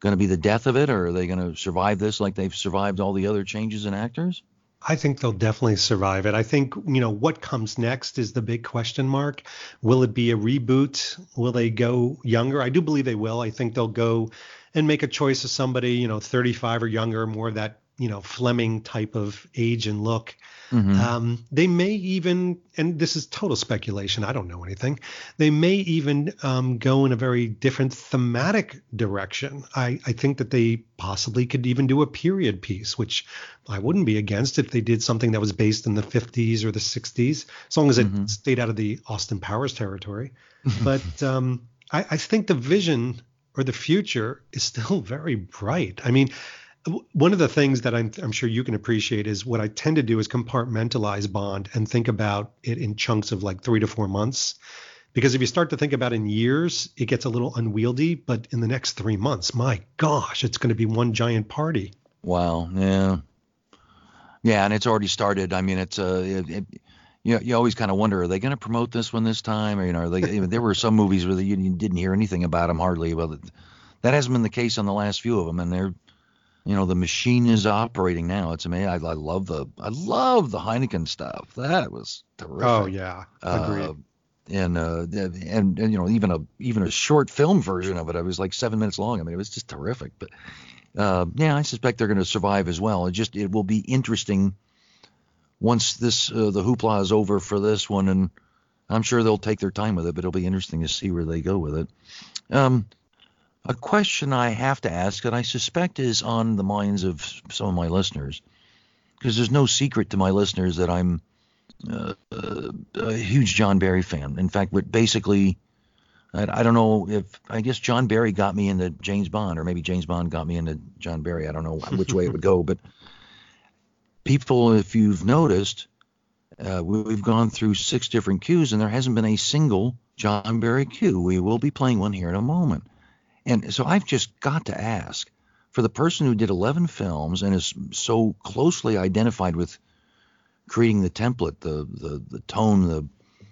going to be the death of it, or are they going to survive this like they've survived all the other changes in actors? I think they'll definitely survive it. I think, you know, what comes next is the big question mark. Will it be a reboot? Will they go younger? I do believe they will. I think they'll go and make a choice of somebody, you know, 35 or younger, more of that you know Fleming type of age and look. Mm-hmm. Um, they may even, and this is total speculation. I don't know anything. They may even um, go in a very different thematic direction. I, I think that they possibly could even do a period piece, which I wouldn't be against if they did something that was based in the 50s or the 60s, as long as it mm-hmm. stayed out of the Austin Powers territory. but um, I, I think the vision or the future is still very bright. I mean, one of the things that I'm, I'm sure you can appreciate is what I tend to do is compartmentalize Bond and think about it in chunks of like three to four months. Because if you start to think about in years, it gets a little unwieldy. But in the next three months, my gosh, it's going to be one giant party. Wow. Yeah. Yeah, and it's already started. I mean, it's uh, it, it, you know, you always kind of wonder, are they going to promote this one this time? Or you know, they, there were some movies where you didn't hear anything about them hardly. Well, that hasn't been the case on the last few of them, and they're you know the machine is operating now. It's amazing. I, I love the I love the Heineken stuff. That was terrific. Oh yeah, agreed. Uh, and, uh, and and you know even a even a short film version of it. It was like seven minutes long. I mean, it was just terrific. But uh, yeah, I suspect they're going to survive as well. It just it will be interesting once this uh, the hoopla is over for this one, and I'm sure they'll take their time with it. But it'll be interesting to see where they go with it. Um, a question I have to ask that I suspect is on the minds of some of my listeners, because there's no secret to my listeners that I'm uh, a huge John Barry fan. In fact, what basically, I, I, don't know if I guess John Barry got me into James Bond, or maybe James Bond got me into John Barry. I don't know which way it would go, but people, if you've noticed, uh, we, have gone through six different cues, and there hasn't been a single John Barry cue. We will be playing one here in a moment. And so I've just got to ask for the person who did 11 films and is so closely identified with creating the template, the the the tone, the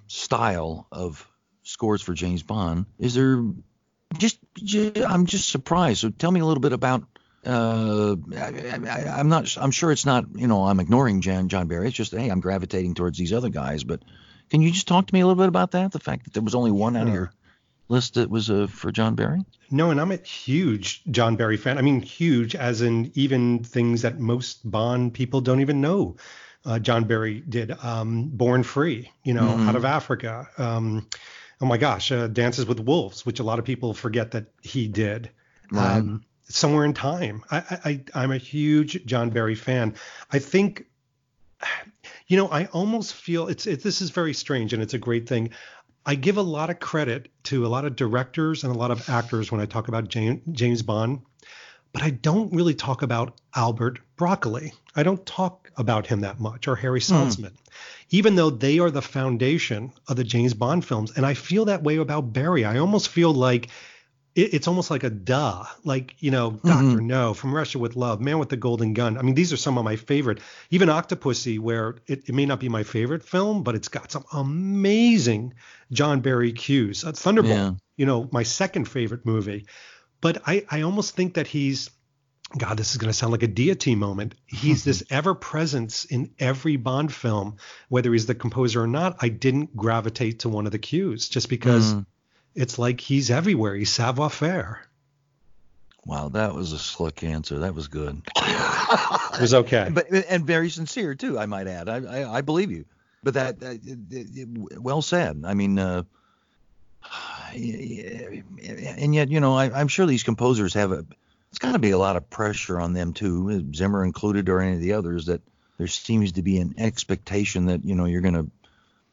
style of scores for James Bond, is there just, just I'm just surprised. So tell me a little bit about uh, I, am not. I'm sure it's not. You know, I'm ignoring John John Barry. It's just hey, I'm gravitating towards these other guys. But can you just talk to me a little bit about that? The fact that there was only one out of your list that was uh, for John Barry? No, and I'm a huge John Barry fan. I mean, huge as in even things that most Bond people don't even know. Uh, John Barry did um, Born Free, you know, mm-hmm. out of Africa. Um, oh my gosh, uh, Dances with Wolves, which a lot of people forget that he did. Right. Um, Somewhere in Time. I, I, I'm a huge John Barry fan. I think you know, I almost feel it's it, this is very strange and it's a great thing. I give a lot of credit to a lot of directors and a lot of actors when I talk about James, James Bond, but I don't really talk about Albert Broccoli. I don't talk about him that much or Harry hmm. Saltzman, mm. even though they are the foundation of the James Bond films. And I feel that way about Barry. I almost feel like it, it's almost like a duh, like you know, mm-hmm. Doctor No, From Russia with Love, Man with the Golden Gun. I mean, these are some of my favorite. Even Octopussy, where it, it may not be my favorite film, but it's got some amazing John Barry cues. Uh, Thunderball, yeah. you know, my second favorite movie. But I, I almost think that he's God, this is going to sound like a deity moment. He's this ever presence in every Bond film, whether he's the composer or not. I didn't gravitate to one of the cues just because mm it's like he's everywhere. He's savoir faire. Wow, that was a slick answer. That was good. it was okay, but and very sincere too. I might add. I I, I believe you. But that, uh, well said. I mean, uh, and yet you know I, am sure these composers have a. It's got to be a lot of pressure on them too, Zimmer included, or any of the others. That there seems to be an expectation that you know you're going to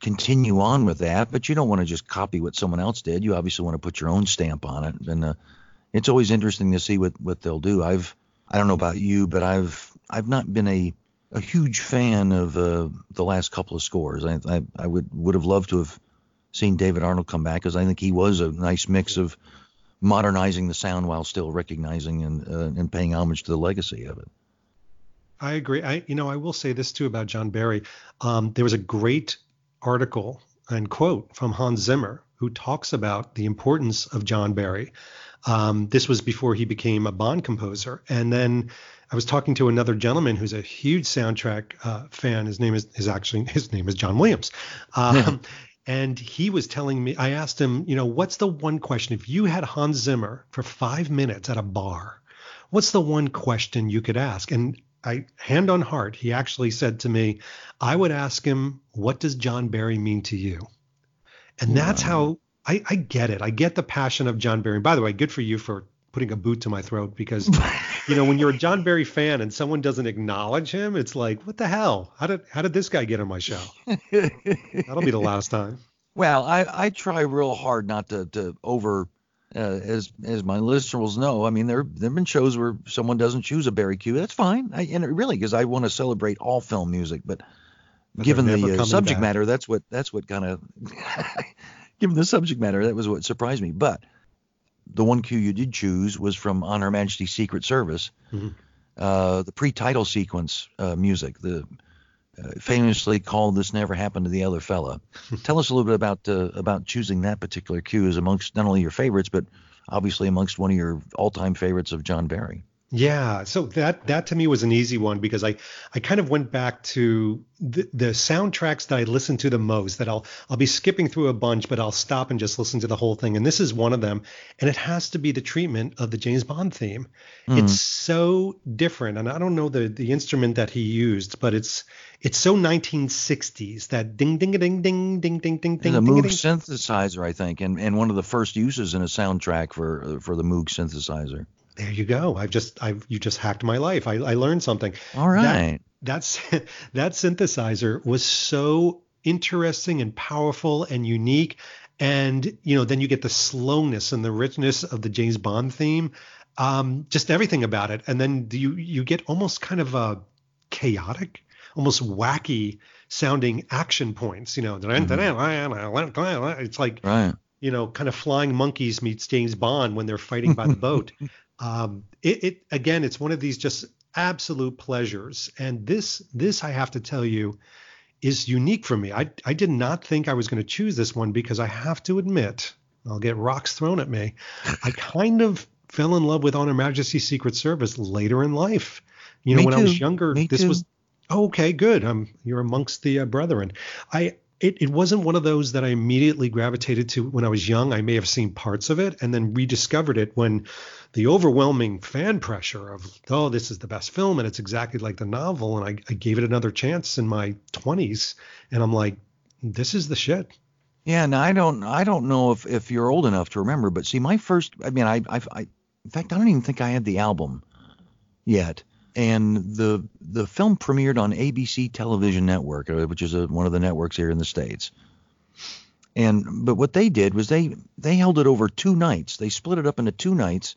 continue on with that, but you don't want to just copy what someone else did. You obviously want to put your own stamp on it, and uh, it's always interesting to see what what they'll do. I've I don't know about you, but I've I've not been a a huge fan of uh, the last couple of scores. I, I I would would have loved to have seen David Arnold come back because I think he was a nice mix of modernizing the sound while still recognizing and uh, and paying homage to the legacy of it. I agree. I you know I will say this too about John Barry. Um, there was a great article and quote from Hans Zimmer, who talks about the importance of John Barry. Um, this was before he became a Bond composer. And then I was talking to another gentleman who's a huge soundtrack uh, fan. His name is, is actually his name is John Williams. Um, and he was telling me, I asked him, you know, what's the one question if you had Hans Zimmer for five minutes at a bar? What's the one question you could ask? And I hand on heart, he actually said to me, I would ask him, what does John Barry mean to you? And wow. that's how I, I, get it. I get the passion of John Barry. by the way, good for you for putting a boot to my throat because you know when you're a John Barry fan and someone doesn't acknowledge him, it's like, what the hell? How did how did this guy get on my show? That'll be the last time. Well, I, I try real hard not to, to over uh, as as my listeners know, I mean there there've been shows where someone doesn't choose a Barry cue. That's fine, I, and it really because I want to celebrate all film music, but, But given the uh, subject back. matter, that's what that's what kind of given the subject matter, that was what surprised me. But the one cue you did choose was from On Her Majesty's Secret Service, Mhm. uh, the pre-title sequence uh, music, the famously called "This Never Happened to the Other Fella." Tell us a little bit about uh, about choosing that particular cue as amongst not only your favorites, but obviously amongst one of your all-time favorites of John Barry. Yeah, so that that to me was an easy one because I I kind of went back to the, the soundtracks that I listened to the most that I'll I'll be skipping through a bunch but I'll stop and just listen to the whole thing. And this is one of them. And it has to be the treatment of the James Bond theme. Hmm. It's so different. And I don't know the the instrument that he used but it's it's so 1960s that ding ding ding ding ding ding ding ding ding Moog synthesizer, I think, and, and one of the first uses in a soundtrack for for the Moog synthesizer. There you go. I've just I've you just hacked my life. I, I learned something. All right. that's that synthesizer was so interesting and powerful and unique and you know then you get the slowness and the richness of the James Bond theme um just everything about it and then you you get almost kind of a chaotic almost wacky sounding action points you know it's like right. you know, kind of flying monkeys meets James Bond when they're fighting by the boat. Um, it, it again, it's one of these just absolute pleasures, and this this I have to tell you is unique for me. I I did not think I was going to choose this one because I have to admit, I'll get rocks thrown at me. I kind of fell in love with Honor Her Majesty's Secret Service later in life. You know, Me when I was younger, Me this too. was oh, okay, good. Um, you're amongst the uh, brethren. I it, it wasn't one of those that I immediately gravitated to when I was young. I may have seen parts of it and then rediscovered it when the overwhelming fan pressure of oh this is the best film and it's exactly like the novel and I, I gave it another chance in my 20s and I'm like this is the shit. Yeah, now I don't I don't know if, if you're old enough to remember, but see my first I mean I I, I in fact I don't even think I had the album yet. And the the film premiered on ABC Television Network, uh, which is a, one of the networks here in the states. And but what they did was they they held it over two nights. They split it up into two nights.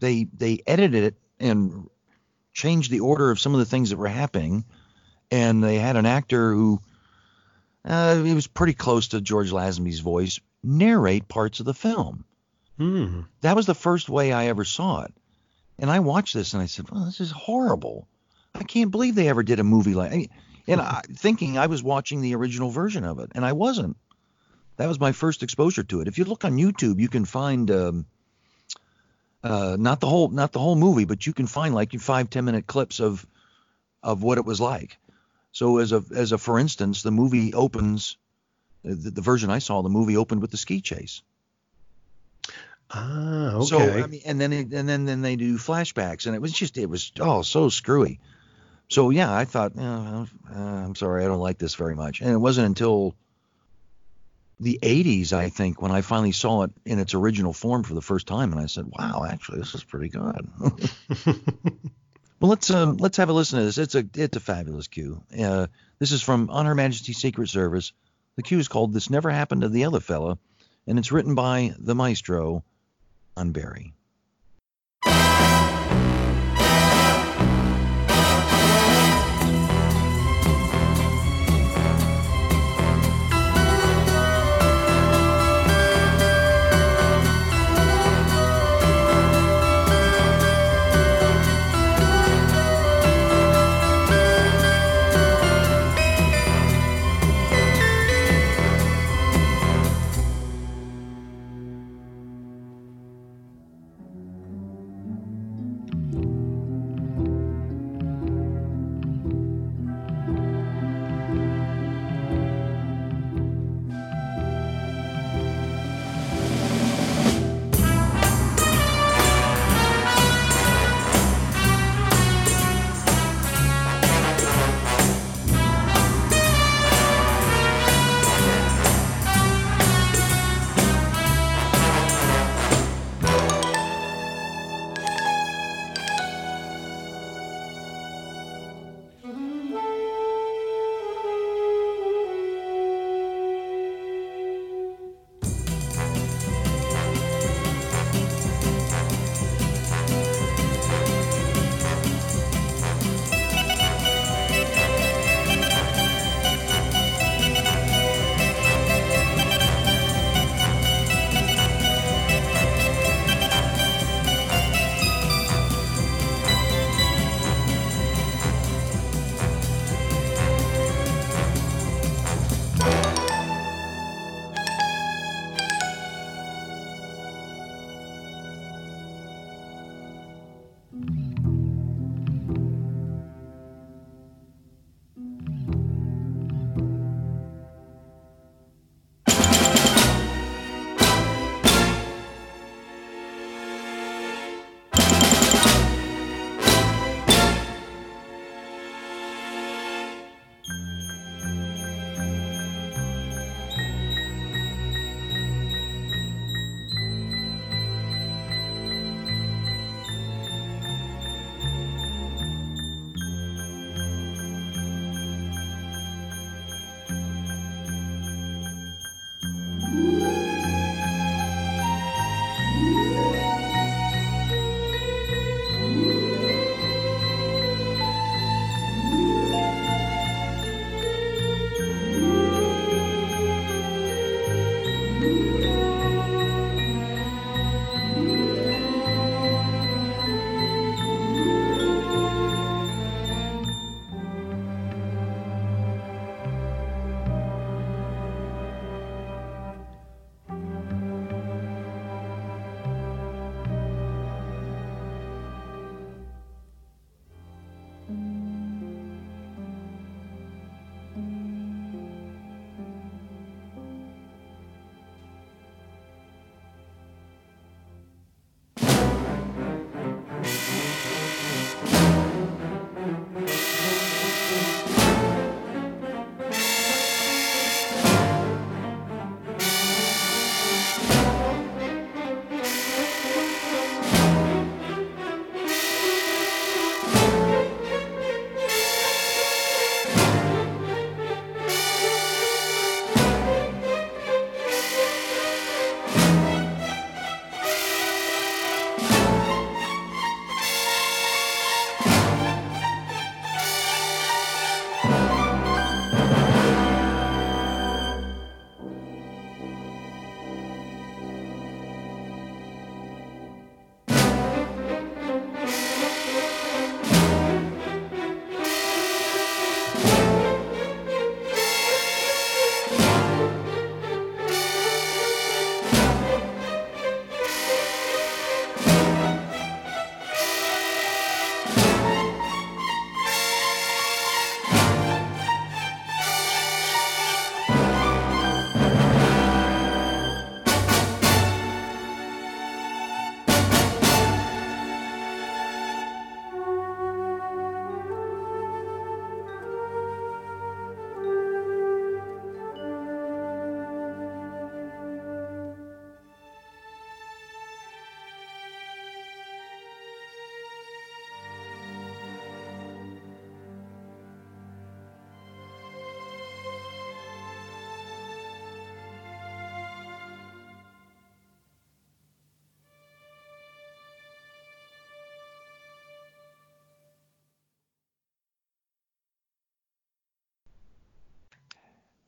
They they edited it and changed the order of some of the things that were happening. And they had an actor who uh, he was pretty close to George Lazenby's voice, narrate parts of the film. Hmm. That was the first way I ever saw it. And I watched this and I said, well, this is horrible. I can't believe they ever did a movie like I- and I, thinking I was watching the original version of it, and I wasn't. That was my first exposure to it. If you look on YouTube, you can find um, uh, not the whole not the whole movie, but you can find like five ten minute clips of of what it was like. So as a as a for instance, the movie opens the, the version I saw, the movie opened with the ski chase. Ah, okay. So I mean, and then it, and then then they do flashbacks, and it was just it was oh so screwy. So yeah, I thought, uh, uh, I'm sorry, I don't like this very much. And it wasn't until the 80s, I think, when I finally saw it in its original form for the first time, and I said, wow, actually, this is pretty good. well, let's um, let's have a listen to this. It's a it's a fabulous cue. Uh, this is from On Her Majesty's Secret Service. The cue is called "This Never Happened to the Other Fella," and it's written by the maestro, Barry.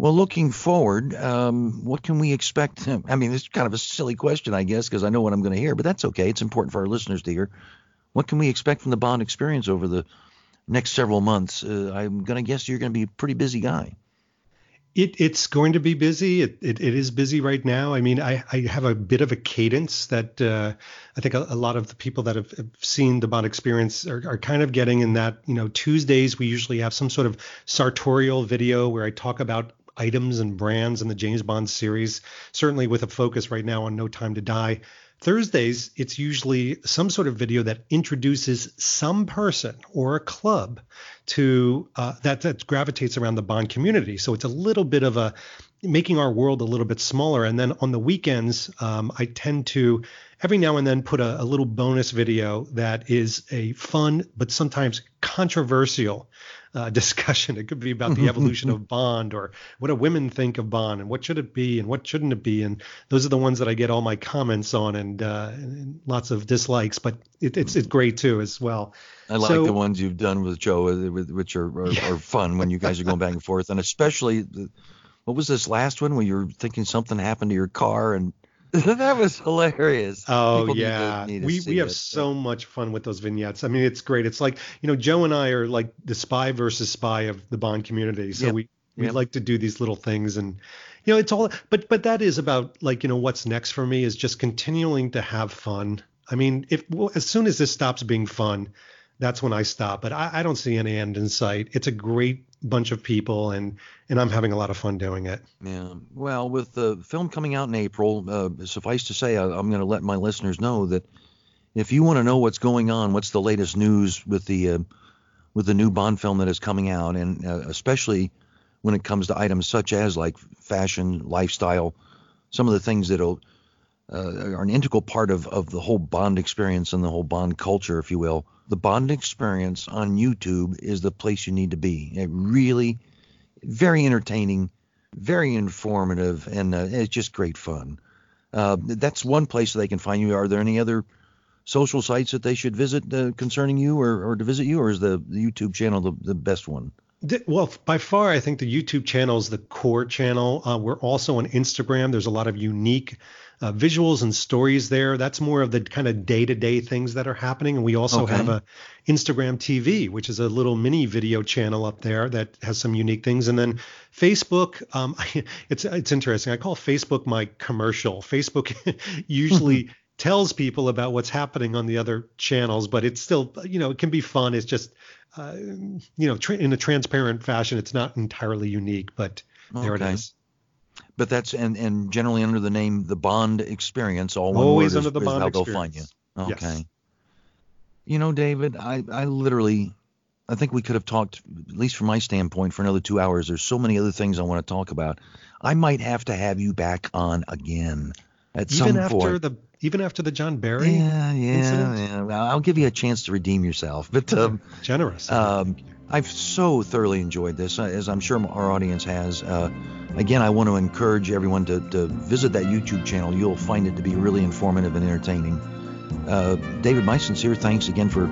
Well, looking forward, um, what can we expect? I mean, it's kind of a silly question, I guess, because I know what I'm going to hear, but that's okay. It's important for our listeners to hear. What can we expect from the Bond experience over the next several months? Uh, I'm going to guess you're going to be a pretty busy guy. It, it's going to be busy. It, it, it is busy right now. I mean, I, I have a bit of a cadence that uh, I think a, a, lot of the people that have, have seen the Bond experience are, are, kind of getting in that, you know, Tuesdays we usually have some sort of sartorial video where I talk about items and brands in the James Bond series, certainly with a focus right now on No Time to Die. Thursdays, it's usually some sort of video that introduces some person or a club to uh, that that gravitates around the Bond community. So it's a little bit of a making our world a little bit smaller. And then on the weekends, um, I tend to every now and then put a, a, little bonus video that is a fun but sometimes controversial uh, discussion. It could be about the evolution of Bond or what do women think of Bond and what should it be and what shouldn't it be. And those are the ones that I get all my comments on and, uh, and lots of dislikes, but it, it's it's great too as well. I like so, the ones you've done with Joe, uh, which are, are, yeah. are, fun when you guys are going back and forth, and especially the, what was this last one when you were thinking something happened to your car and that was hilarious. Oh People yeah, need to, need we we have it, so much fun with those vignettes. I mean, it's great. It's like you know, Joe and I are like the spy versus spy of the Bond community. So yep. we we yep. like to do these little things, and you know, it's all. But but that is about like you know what's next for me is just continuing to have fun. I mean, if well, as soon as this stops being fun, that's when I stop. But I, I don't see any end in sight. It's a great bunch of people and and I'm having a lot of fun doing it. Yeah. Well, with the film coming out in April, uh, suffice to say, I, am going to let my listeners know that if you want to know what's going on, what's the latest news with the uh, with the new Bond film that is coming out, and uh, especially when it comes to items such as like fashion, lifestyle, some of the things that'll uh, are an integral part of, of the whole Bond experience and the whole Bond culture, if you will the Bond experience on YouTube is the place you need to be. It really, very entertaining, very informative, and uh, it's just great fun. Uh, that's one place they can find you. Are there any other social sites that they should visit uh, concerning you or, or to visit you, or is the, the YouTube channel the, the best one? Well, by far, I think the YouTube channel is the core channel. Uh, we're also on Instagram. There's a lot of unique uh, visuals and stories there. That's more of the kind of day to day things that are happening. And we also okay. have a Instagram TV, which is a little mini video channel up there that has some unique things. And then Facebook, um, it's it's interesting. I call Facebook my commercial. Facebook usually tells people about what's happening on the other channels, but it's still, you know, it can be fun. It's just, uh, you know, tra- in a transparent fashion. It's not entirely unique, but there it is. But that's and and generally under the name the Bond Experience. All Always under is, the is Bond how experience. they'll find you. Okay. Yes. You know, David, I I literally. I think we could have talked, at least from my standpoint, for another two hours. There's so many other things I want to talk about. I might have to have you back on again at even some after point. the even after the John Barry yeah yeah incident? yeah. Well, I'll give you a chance to redeem yourself but um, generous. um, I've so thoroughly enjoyed this uh, as I'm sure our audience has. Uh, again I want to encourage everyone to, to visit that YouTube channel. You'll find it to be really informative and entertaining. Uh, David my sincere thanks again for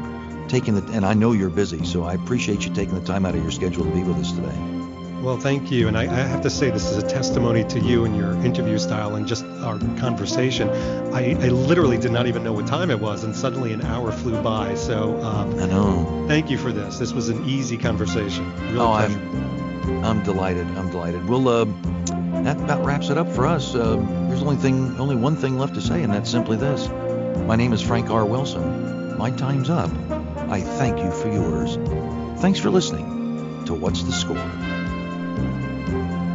taking the and I know you're busy so I appreciate you taking the time out of your schedule to be with us today well, thank you. And I, I, have to say, this is a testimony to you and your interview style and just our conversation. I, I literally did not even know what time it was, and suddenly an hour flew by. So um, I know. Thank you for this. This was an easy conversation. Real oh, I'm, I'm delighted. I'm delighted. Well, uh, that about wraps it up for us. Uh, there's only thing, only one thing left to say, and that's simply this. My name is Frank R. Wilson. My time's up. I thank you for yours. Thanks for listening to What's the Score? うん。